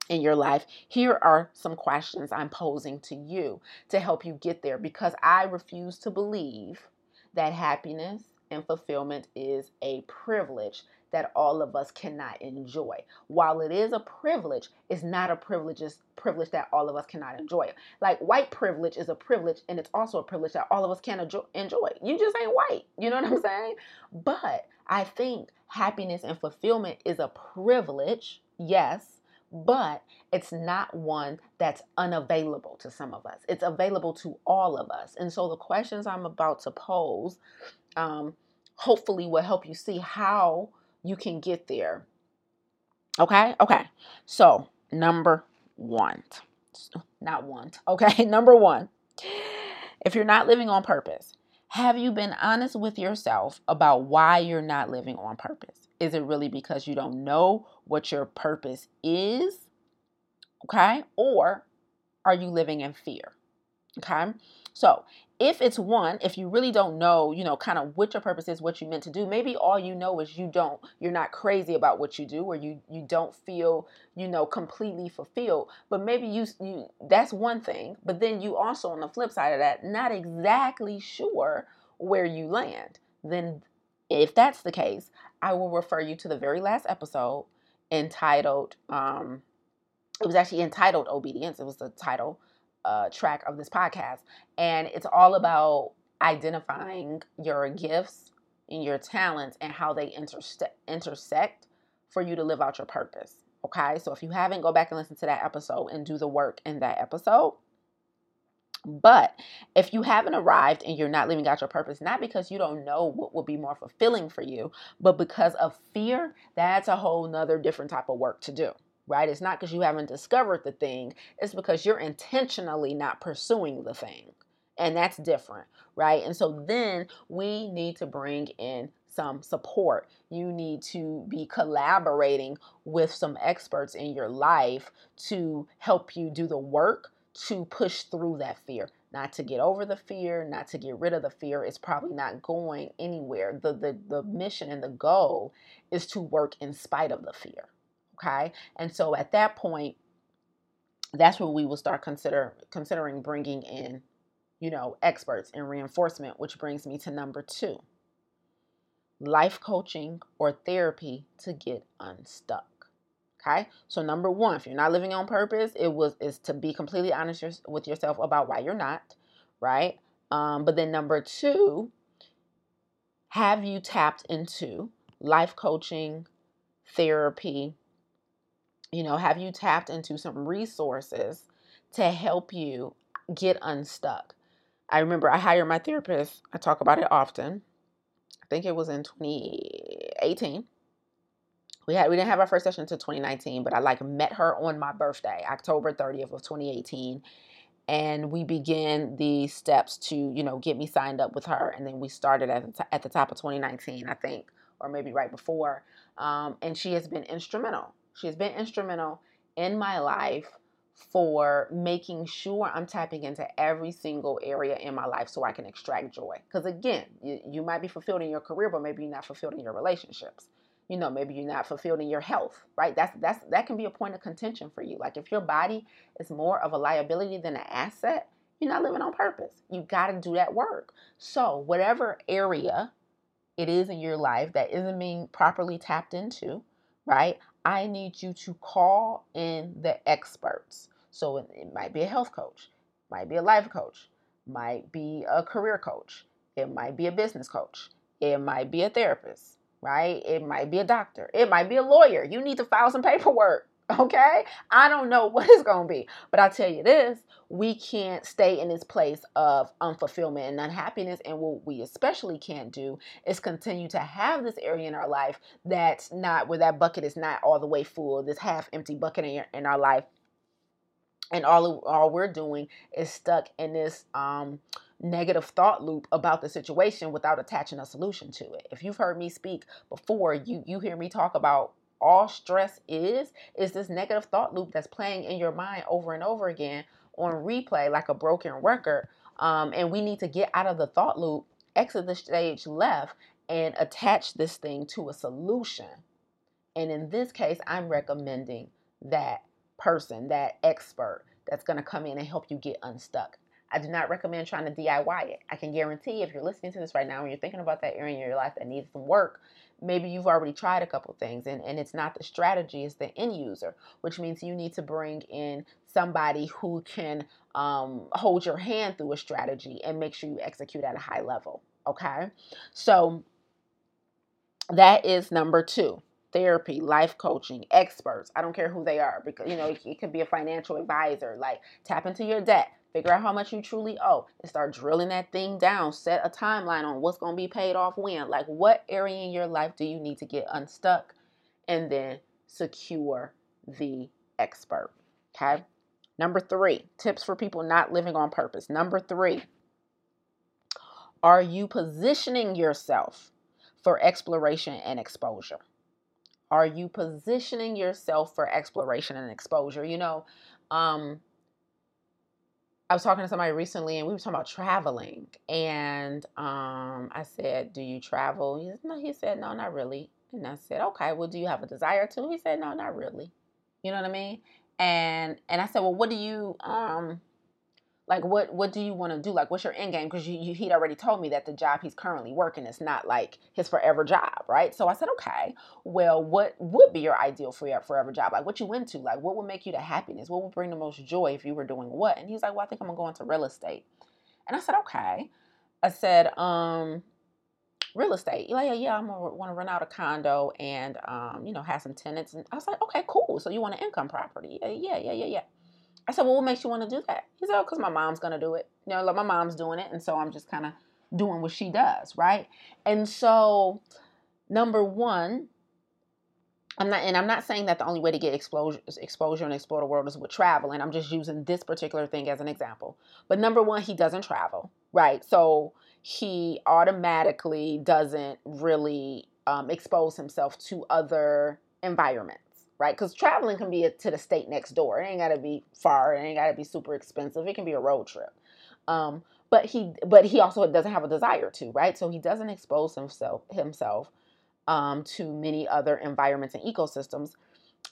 in your life, here are some questions I'm posing to you to help you get there because I refuse to believe that happiness and fulfillment is a privilege that all of us cannot enjoy. While it is a privilege, it's not a privilege, privilege that all of us cannot enjoy. Like white privilege is a privilege and it's also a privilege that all of us can enjoy. You just ain't white. You know what I'm saying? But I think happiness and fulfillment is a privilege, yes, but it's not one that's unavailable to some of us. It's available to all of us. And so the questions I'm about to pose um, hopefully will help you see how you can get there. Okay? Okay. So, number one, not one. Okay? Number one, if you're not living on purpose, have you been honest with yourself about why you're not living on purpose? Is it really because you don't know what your purpose is? Okay? Or are you living in fear? Okay? So, if it's one, if you really don't know, you know, kind of what your purpose is, what you meant to do, maybe all you know is you don't, you're not crazy about what you do, or you you don't feel, you know, completely fulfilled. But maybe you you that's one thing. But then you also on the flip side of that, not exactly sure where you land. Then if that's the case, I will refer you to the very last episode entitled, um, it was actually entitled Obedience. It was the title uh, track of this podcast. And it's all about identifying your gifts and your talents and how they intersect, intersect for you to live out your purpose. Okay, so if you haven't, go back and listen to that episode and do the work in that episode. But if you haven't arrived and you're not living out your purpose, not because you don't know what will be more fulfilling for you, but because of fear, that's a whole nother different type of work to do right? It's not because you haven't discovered the thing, it's because you're intentionally not pursuing the thing. And that's different, right? And so then we need to bring in some support. You need to be collaborating with some experts in your life to help you do the work to push through that fear. Not to get over the fear, not to get rid of the fear. It's probably not going anywhere. The, the, the mission and the goal is to work in spite of the fear. Okay. And so at that point, that's when we will start consider considering bringing in, you know, experts in reinforcement, which brings me to number two life coaching or therapy to get unstuck. Okay. So number one, if you're not living on purpose, it was is to be completely honest with yourself about why you're not, right? Um, but then number two, have you tapped into life coaching, therapy, you know, have you tapped into some resources to help you get unstuck? I remember I hired my therapist. I talk about it often. I think it was in 2018. We had we didn't have our first session until 2019, but I like met her on my birthday, October 30th of 2018, and we began the steps to you know get me signed up with her, and then we started at the, t- at the top of 2019, I think, or maybe right before. Um, and she has been instrumental. She has been instrumental in my life for making sure I'm tapping into every single area in my life so I can extract joy. Because again, you, you might be fulfilled in your career, but maybe you're not fulfilled in your relationships. You know, maybe you're not fulfilled in your health, right? That's that's that can be a point of contention for you. Like if your body is more of a liability than an asset, you're not living on purpose. You've got to do that work. So, whatever area it is in your life that isn't being properly tapped into, right? I need you to call in the experts. So it, it might be a health coach, might be a life coach, might be a career coach, it might be a business coach, it might be a therapist, right? It might be a doctor, it might be a lawyer. You need to file some paperwork. Okay? I don't know what it's going to be, but I'll tell you this we can't stay in this place of unfulfillment and unhappiness. And what we especially can't do is continue to have this area in our life that's not where that bucket is not all the way full, this half empty bucket in, in our life. And all, all we're doing is stuck in this um, negative thought loop about the situation without attaching a solution to it. If you've heard me speak before, you you hear me talk about all stress is is this negative thought loop that's playing in your mind over and over again on replay like a broken record um, and we need to get out of the thought loop exit the stage left and attach this thing to a solution and in this case i'm recommending that person that expert that's going to come in and help you get unstuck I do not recommend trying to DIY it. I can guarantee if you're listening to this right now and you're thinking about that area in your life that needs some work, maybe you've already tried a couple things and, and it's not the strategy, it's the end user, which means you need to bring in somebody who can um, hold your hand through a strategy and make sure you execute at a high level. Okay. So that is number two therapy, life coaching, experts. I don't care who they are because you know it, it, could be a financial advisor. Like tap into your debt, figure out how much you truly owe, and start drilling that thing down. Set a timeline on what's going to be paid off when. Like what area in your life do you need to get unstuck, and then secure the expert. Okay. Number three, tips for people not living on purpose. Number three, are you positioning yourself for exploration and exposure? Are you positioning yourself for exploration and exposure? You know, um, I was talking to somebody recently and we were talking about traveling. And um, I said, Do you travel? He said, No, he said, No, not really. And I said, Okay, well, do you have a desire to? He said, No, not really. You know what I mean? And and I said, Well, what do you um like what what do you want to do? Like what's your end game? Because you, you, he'd already told me that the job he's currently working is not like his forever job right? So i said okay well what would be your ideal forever job? Like what you into? Like what would make you the happiness? What would bring the most joy if you were doing what? And he's like well i think i'm gonna go into real estate. And i said okay. I said um real estate. Like yeah, yeah i'm gonna want to rent out a condo and um you know have some tenants. And i was like okay cool. So you want an income property? Yeah yeah yeah yeah, yeah. I said, well, what makes you want to do that? He said, oh, because my mom's going to do it. You know, like my mom's doing it. And so I'm just kind of doing what she does, right? And so, number one, I'm not, and I'm not saying that the only way to get exposure, exposure and explore the world is with travel. And I'm just using this particular thing as an example. But number one, he doesn't travel, right? So he automatically doesn't really um, expose himself to other environments right? Because traveling can be to the state next door. It ain't got to be far. It ain't got to be super expensive. It can be a road trip. Um, but he, but he also doesn't have a desire to, right? So he doesn't expose himself himself um, to many other environments and ecosystems.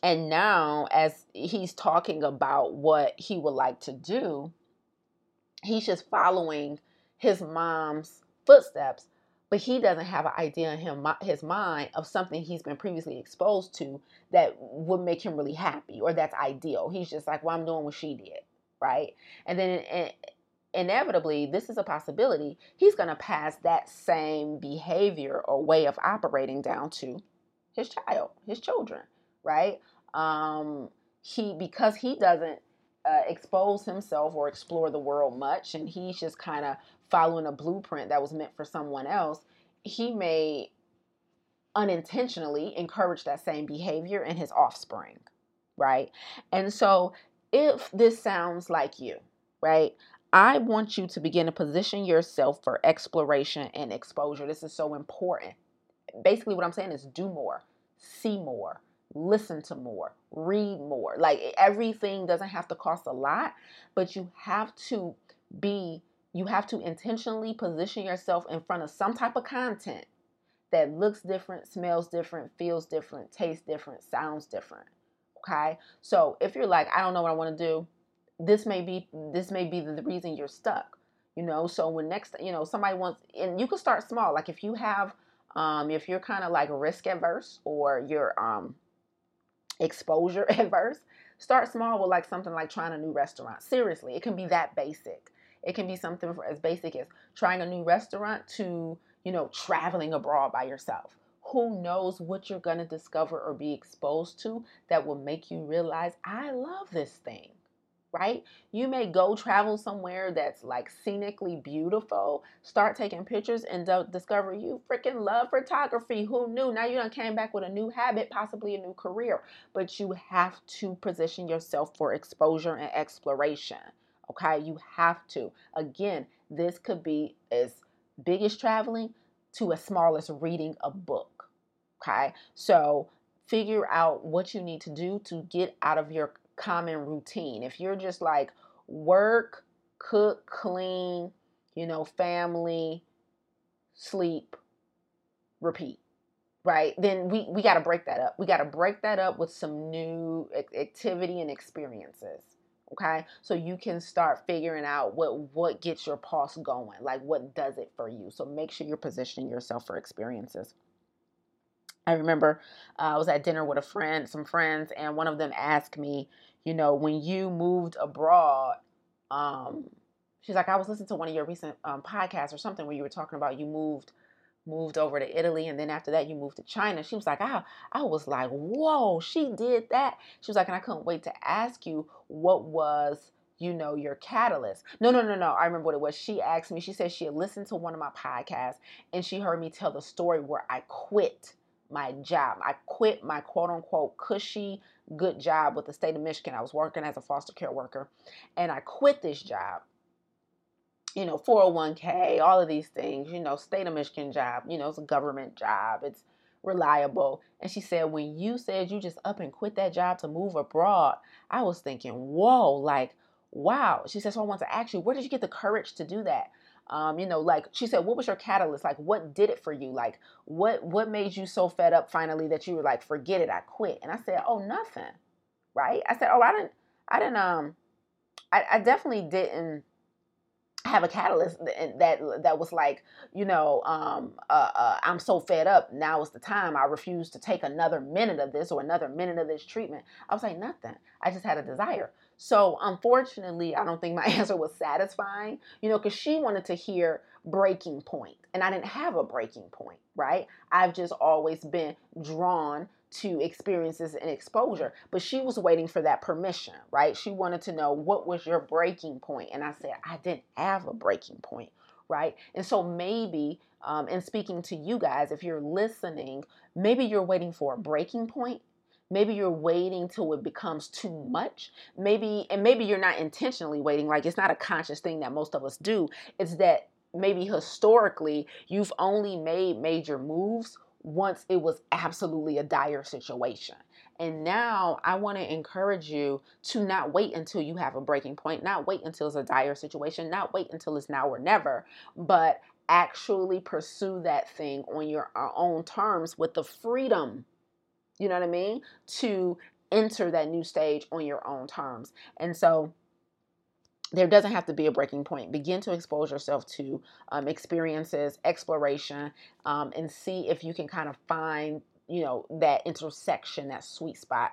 And now, as he's talking about what he would like to do, he's just following his mom's footsteps but he doesn't have an idea in him, his mind of something he's been previously exposed to that would make him really happy or that's ideal. He's just like, well, I'm doing what she did, right? And then inevitably, this is a possibility. He's going to pass that same behavior or way of operating down to his child, his children, right? Um, he because he doesn't uh, expose himself or explore the world much, and he's just kind of following a blueprint that was meant for someone else, he may unintentionally encourage that same behavior in his offspring, right? And so, if this sounds like you, right, I want you to begin to position yourself for exploration and exposure. This is so important. Basically, what I'm saying is do more, see more, listen to more, read more. Like everything doesn't have to cost a lot, but you have to be you have to intentionally position yourself in front of some type of content that looks different, smells different, feels different, tastes different, sounds different. Okay? So, if you're like, I don't know what I want to do, this may be this may be the reason you're stuck. You know, so when next, you know, somebody wants and you can start small. Like if you have um if you're kind of like risk adverse or you're um exposure adverse, start small with like something like trying a new restaurant. Seriously, it can be that basic. It can be something as basic as trying a new restaurant to, you know, traveling abroad by yourself. Who knows what you're going to discover or be exposed to that will make you realize, I love this thing, right? You may go travel somewhere that's like scenically beautiful, start taking pictures, and discover you freaking love photography. Who knew? Now you done came back with a new habit, possibly a new career, but you have to position yourself for exposure and exploration. Okay, you have to. Again, this could be as big as traveling to as small as reading a book. Okay, so figure out what you need to do to get out of your common routine. If you're just like work, cook, clean, you know, family, sleep, repeat, right? Then we, we got to break that up. We got to break that up with some new activity and experiences okay? So you can start figuring out what what gets your pulse going like what does it for you? So make sure you're positioning yourself for experiences. I remember uh, i was at dinner with a friend some friends and one of them asked me you know when you moved abroad um she's like i was listening to one of your recent um, podcasts or something where you were talking about you moved moved over to Italy and then after that you moved to China. She was like, I, I was like, whoa, she did that. She was like, and I couldn't wait to ask you what was, you know, your catalyst. No, no, no, no. I remember what it was. She asked me, she said she had listened to one of my podcasts and she heard me tell the story where I quit my job. I quit my quote unquote cushy good job with the state of Michigan. I was working as a foster care worker and I quit this job you know, 401k, all of these things, you know, state of Michigan job, you know, it's a government job, it's reliable. And she said, when you said you just up and quit that job to move abroad, I was thinking, whoa, like, wow. She said, so I want to ask you, where did you get the courage to do that? Um, you know, like she said, what was your catalyst? Like, what did it for you? Like, what what made you so fed up finally that you were like, forget it, I quit? And I said, oh, nothing, right? I said, oh, I didn't, I didn't, um, I, I definitely didn't have a catalyst that that was like you know um, uh, uh, i'm so fed up now is the time i refuse to take another minute of this or another minute of this treatment. I was like nothing. I just had a desire. So unfortunately i don't think my answer was satisfying you know because she wanted to hear breaking point and i didn't have a breaking point right i've just always been drawn to experiences and exposure. But she was waiting for that permission, right? She wanted to know what was your breaking point. And I said, I didn't have a breaking point, right? And so maybe, um, and speaking to you guys, if you're listening, maybe you're waiting for a breaking point. Maybe you're waiting till it becomes too much. Maybe, and maybe you're not intentionally waiting. Like it's not a conscious thing that most of us do. It's that maybe historically you've only made major moves once it was absolutely a dire situation. And now I want to encourage you to not wait until you have a breaking point, not wait until it's a dire situation, not wait until it's now or never, but actually pursue that thing on your uh, own terms with the freedom, you know what I mean, to enter that new stage on your own terms. And so, there doesn't have to be a breaking point. Begin to expose yourself to um, experiences, exploration, um, and see if you can kind of find, you know, that intersection, that sweet spot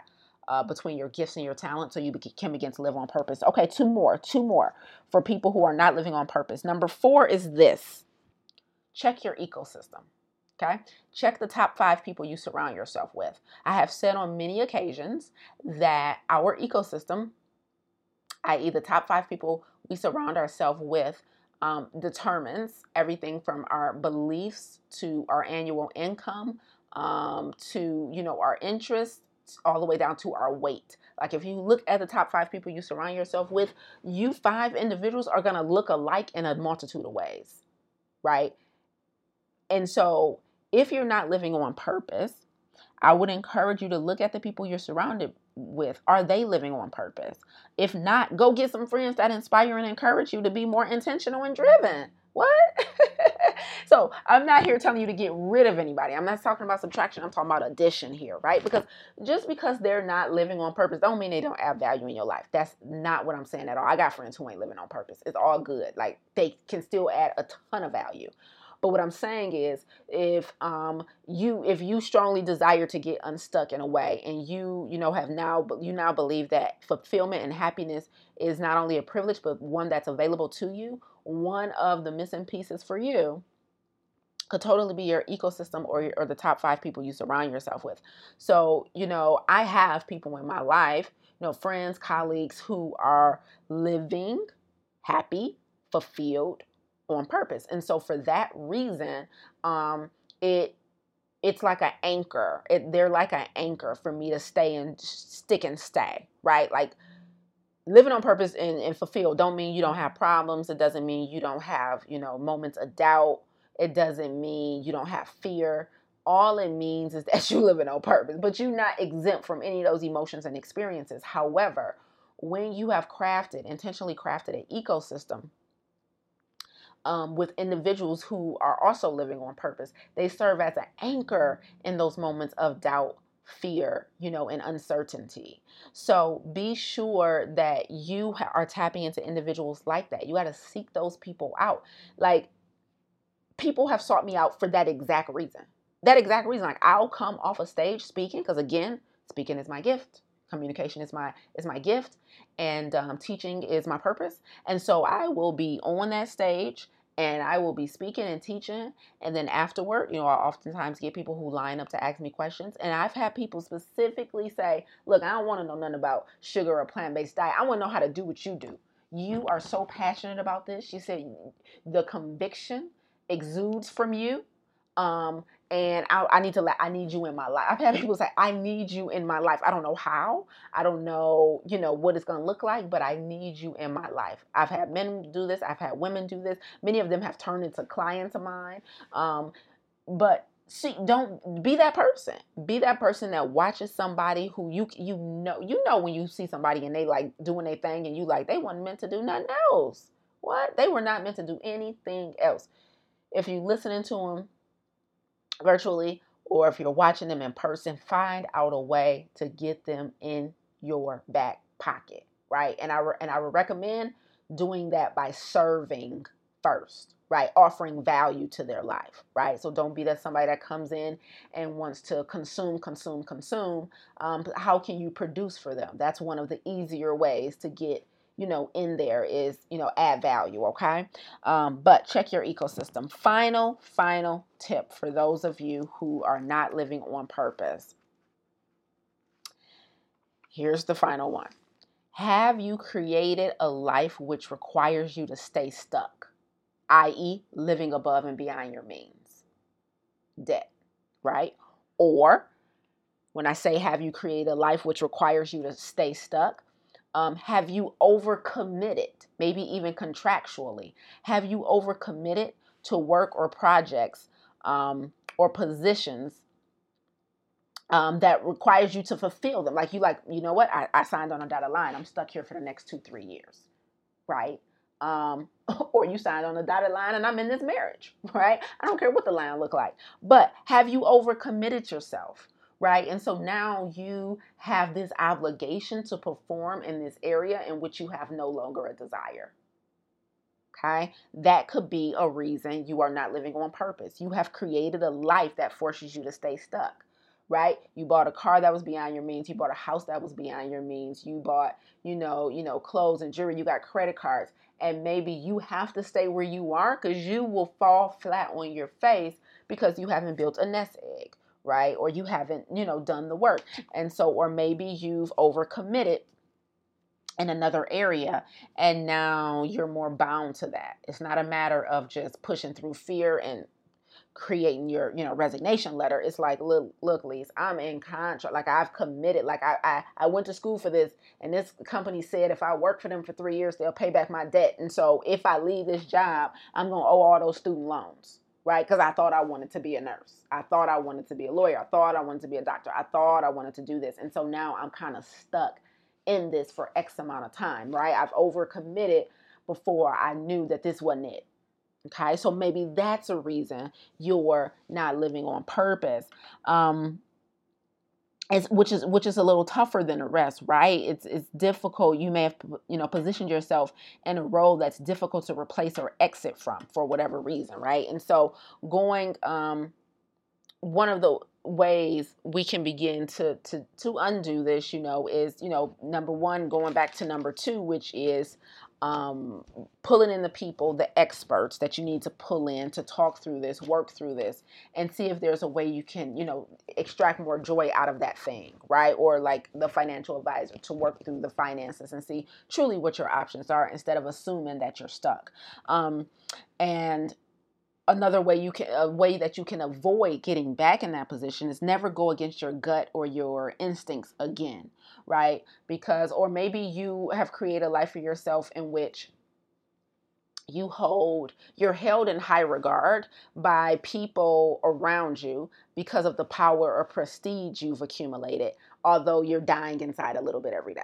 uh, between your gifts and your talent so you can begin to live on purpose. Okay, two more, two more for people who are not living on purpose. Number four is this check your ecosystem. Okay, check the top five people you surround yourself with. I have said on many occasions that our ecosystem i.e., the top five people we surround ourselves with, um, determines everything from our beliefs to our annual income um, to you know our interests all the way down to our weight. Like if you look at the top five people you surround yourself with, you five individuals are gonna look alike in a multitude of ways, right? And so if you're not living on purpose, I would encourage you to look at the people you're surrounded with? Are they living on purpose? If not, go get some friends that inspire and encourage you to be more intentional and driven. What? so I'm not here telling you to get rid of anybody. I'm not talking about subtraction. I'm talking about addition here, right? Because just because they're not living on purpose, don't mean they don't add value in your life. That's not what I'm saying at all. I got friends who ain't living on purpose. It's all good. Like they can still add a ton of value. But what I'm saying is, if um, you if you strongly desire to get unstuck in a way, and you you know have now you now believe that fulfillment and happiness is not only a privilege but one that's available to you, one of the missing pieces for you could totally be your ecosystem or, or the top five people you surround yourself with. So, you know, I have people in my life, you know, friends, colleagues who are living happy, fulfilled, on purpose. And so for that reason, um, it it's like an anchor. It, they're like an anchor for me to stay and stick and stay, right? Like living on purpose and, and fulfill don't mean you don't have problems. It doesn't mean you don't have, you know, moments of doubt. It doesn't mean you don't have fear. All it means is that you're living on purpose, but you're not exempt from any of those emotions and experiences. However, when you have crafted, intentionally crafted an ecosystem um, with individuals who are also living on purpose. They serve as an anchor in those moments of doubt, fear, you know, and uncertainty. So be sure that you are tapping into individuals like that. You got to seek those people out. Like people have sought me out for that exact reason. That exact reason. Like I'll come off a stage speaking because again, speaking is my gift. Communication is my is my gift, and um, teaching is my purpose. And so I will be on that stage and I will be speaking and teaching. And then afterward, you know, I oftentimes get people who line up to ask me questions. And I've had people specifically say, Look, I don't want to know nothing about sugar or plant based diet. I want to know how to do what you do. You are so passionate about this. She said, The conviction exudes from you. Um, and I, I, need to let I need you in my life. I've had people say, I need you in my life. I don't know how. I don't know, you know, what it's gonna look like, but I need you in my life. I've had men do this, I've had women do this. Many of them have turned into clients of mine. Um, but see, don't be that person. Be that person that watches somebody who you you know you know when you see somebody and they like doing their thing and you like they weren't meant to do nothing else. What? They were not meant to do anything else. If you listening to them virtually or if you're watching them in person, find out a way to get them in your back pocket, right? And I re- and I would recommend doing that by serving first, right? Offering value to their life, right? So don't be that somebody that comes in and wants to consume, consume, consume. Um, how can you produce for them? That's one of the easier ways to get you know, in there is, you know, add value, okay? Um, but check your ecosystem. Final, final tip for those of you who are not living on purpose. Here's the final one. Have you created a life which requires you to stay stuck, i.e., living above and beyond your means? Debt, right? Or when I say have you created a life which requires you to stay stuck, um, have you overcommitted, maybe even contractually? Have you overcommitted to work or projects um, or positions um, that requires you to fulfill them? Like you, like you know what? I, I signed on a dotted line. I'm stuck here for the next two, three years, right? Um, or you signed on a dotted line and I'm in this marriage, right? I don't care what the line look like. But have you overcommitted yourself? Right? And so now you have this obligation to perform in this area in which you have no longer a desire. Okay, that could be a reason you are not living on purpose. You have created a life that forces you to stay stuck, right? You bought a car that was beyond your means. You bought a house that was beyond your means. You bought, you know, you know, clothes and jewelry. You got credit cards, and maybe you have to stay where you are because you will fall flat on your face because you haven't built a nest egg right? Or you haven't, you know, done the work. And so, or maybe you've overcommitted in another area and now you're more bound to that. It's not a matter of just pushing through fear and creating your you know resignation letter it's like look look Lise, i'm in contract like i've committed like I, I i went to school for this and this company said if i work for them for three years they'll pay back my debt and so if i leave this job i'm to owe all those student loans right? Because I thought I wanted to be a nurse. I thought I wanted to be a lawyer. I thought I wanted to be a doctor. I thought I wanted to do this. And so now I'm kind of stuck in this for X amount of time, right? I've overcommitted before I knew that this wasn't it. Okay, so maybe that's a reason you're not living on purpose. Um, which is which is a little tougher than the rest, right? It's it's difficult. You may have you know positioned yourself in a role that's difficult to replace or exit from for whatever reason, right? And so going um, one of the ways we can begin to to to undo this, you know, is you know number one going back to number two, which is um, pulling in the people, the experts that you need to pull in to talk through this, work through this, and see if there's a way you can, you know, extract more joy out of that thing, right? Or like the financial advisor to work through the finances and see truly what your options are instead of assuming that you're stuck. Um, and another way you can a way that you can avoid getting back in that position is never go against your gut or your instincts again right? Because or maybe you have created a life for yourself in which you hold you're held in high regard by people around you because of the power or prestige you've accumulated although you're dying inside a little bit every day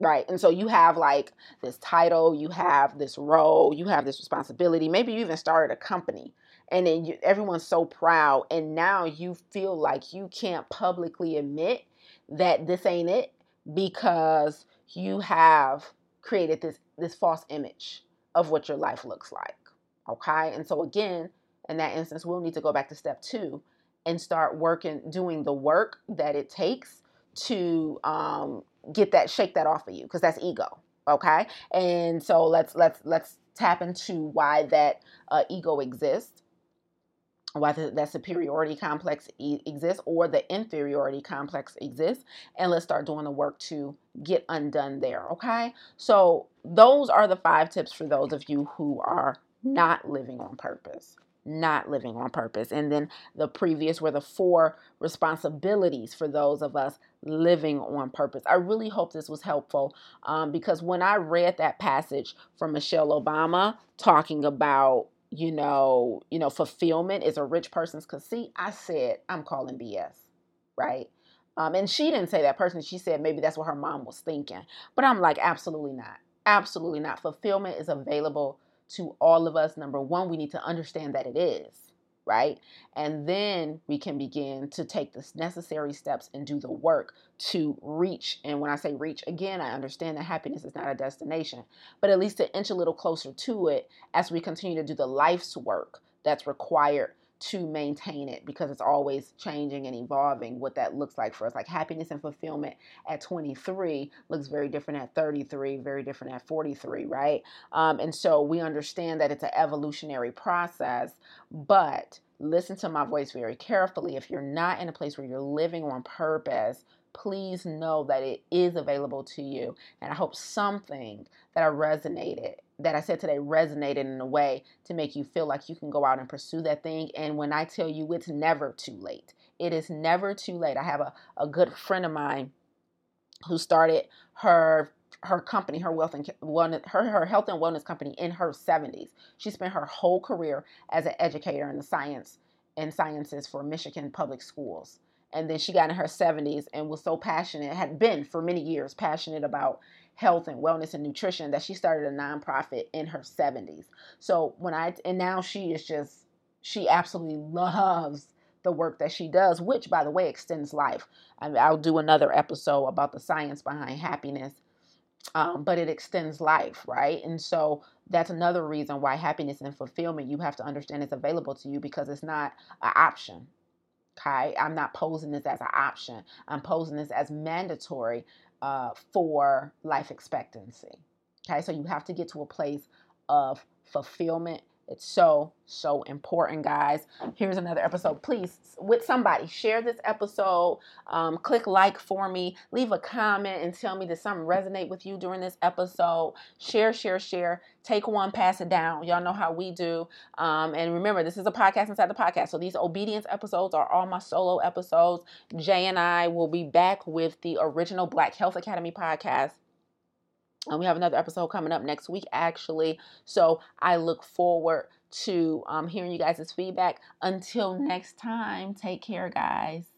right? And so you have like this title you have this role you have this responsibility. Maybe you even started a company and then you, everyone's so proud and now you feel like you can't publicly admit that this ain't it because you have created this this false image of what your life looks like okay? And so again in that instance we'll need to go back to step two and start working doing the work that it takes to um, get that shake that off of you because that's ego okay? And so let's let's let's tap into why that uh, ego exists why the, that superiority complex e- exists or the inferiority complex exists and let's start doing the work to get undone there okay? So those are the five tips for those of you who are not living on purpose not living on purpose. And then the previous were the four responsibilities for those of us living on purpose. I really hope this was helpful um, because when i read that passage from michelle obama talking about you know, you know, fulfillment is a rich person's conceit. I said, I'm calling BS, right? Um, and she didn't say that person. She said maybe that's what her mom was thinking. But I'm like, absolutely not. Absolutely not. Fulfillment is available to all of us. Number one, we need to understand that it is right? And then we can begin to take the necessary steps and do the work to reach. And when I say reach, again, I understand that happiness is not a destination, but at least to inch a little closer to it as we continue to do the life's work that's required to maintain it because it's always changing and evolving what that looks like for us. Like happiness and fulfillment at 23 looks very different at 33, very different at 43, right? Um, and so we understand that it's an evolutionary process, but listen to my voice very carefully. If you're not in a place where you're living on purpose, please know that it is available to you. And I hope something that I resonated, that I said today resonated in a way to make you feel like you can go out and pursue that thing. And when I tell you it's never too late, it is never too late. I have a, a good friend of mine who started her her company, her wealth and wellness, her, her health and wellness company in her 70s. She spent her whole career as an educator in the science and sciences for Michigan public schools. And then she got in her 70s and was so passionate, had been for many years passionate about health and wellness and nutrition that she started a nonprofit in her 70s. So when I, and now she is just, she absolutely loves the work that she does, which by the way extends life. I will do another episode about the science behind happiness, um, but it extends life, right? And so that's another reason why happiness and fulfillment you have to understand is available to you because it's not an option. Okay, I'm not posing this as an option. I'm posing this as mandatory uh, for life expectancy. Okay, so you have to get to a place of fulfillment it's so, so important, guys. Here's another episode. Please, with somebody, share this episode. Um, click like for me. Leave a comment and tell me that something resonate with you during this episode. Share, share, share. Take one, pass it down. Y'all know how we do. Um, and remember, this is a podcast inside the podcast. So these obedience episodes are all my solo episodes. Jay and I will be back with the original Black Health Academy podcast and we have another episode coming up next week, actually. So I look forward to um, hearing you guys' feedback. Until next time, take care, guys.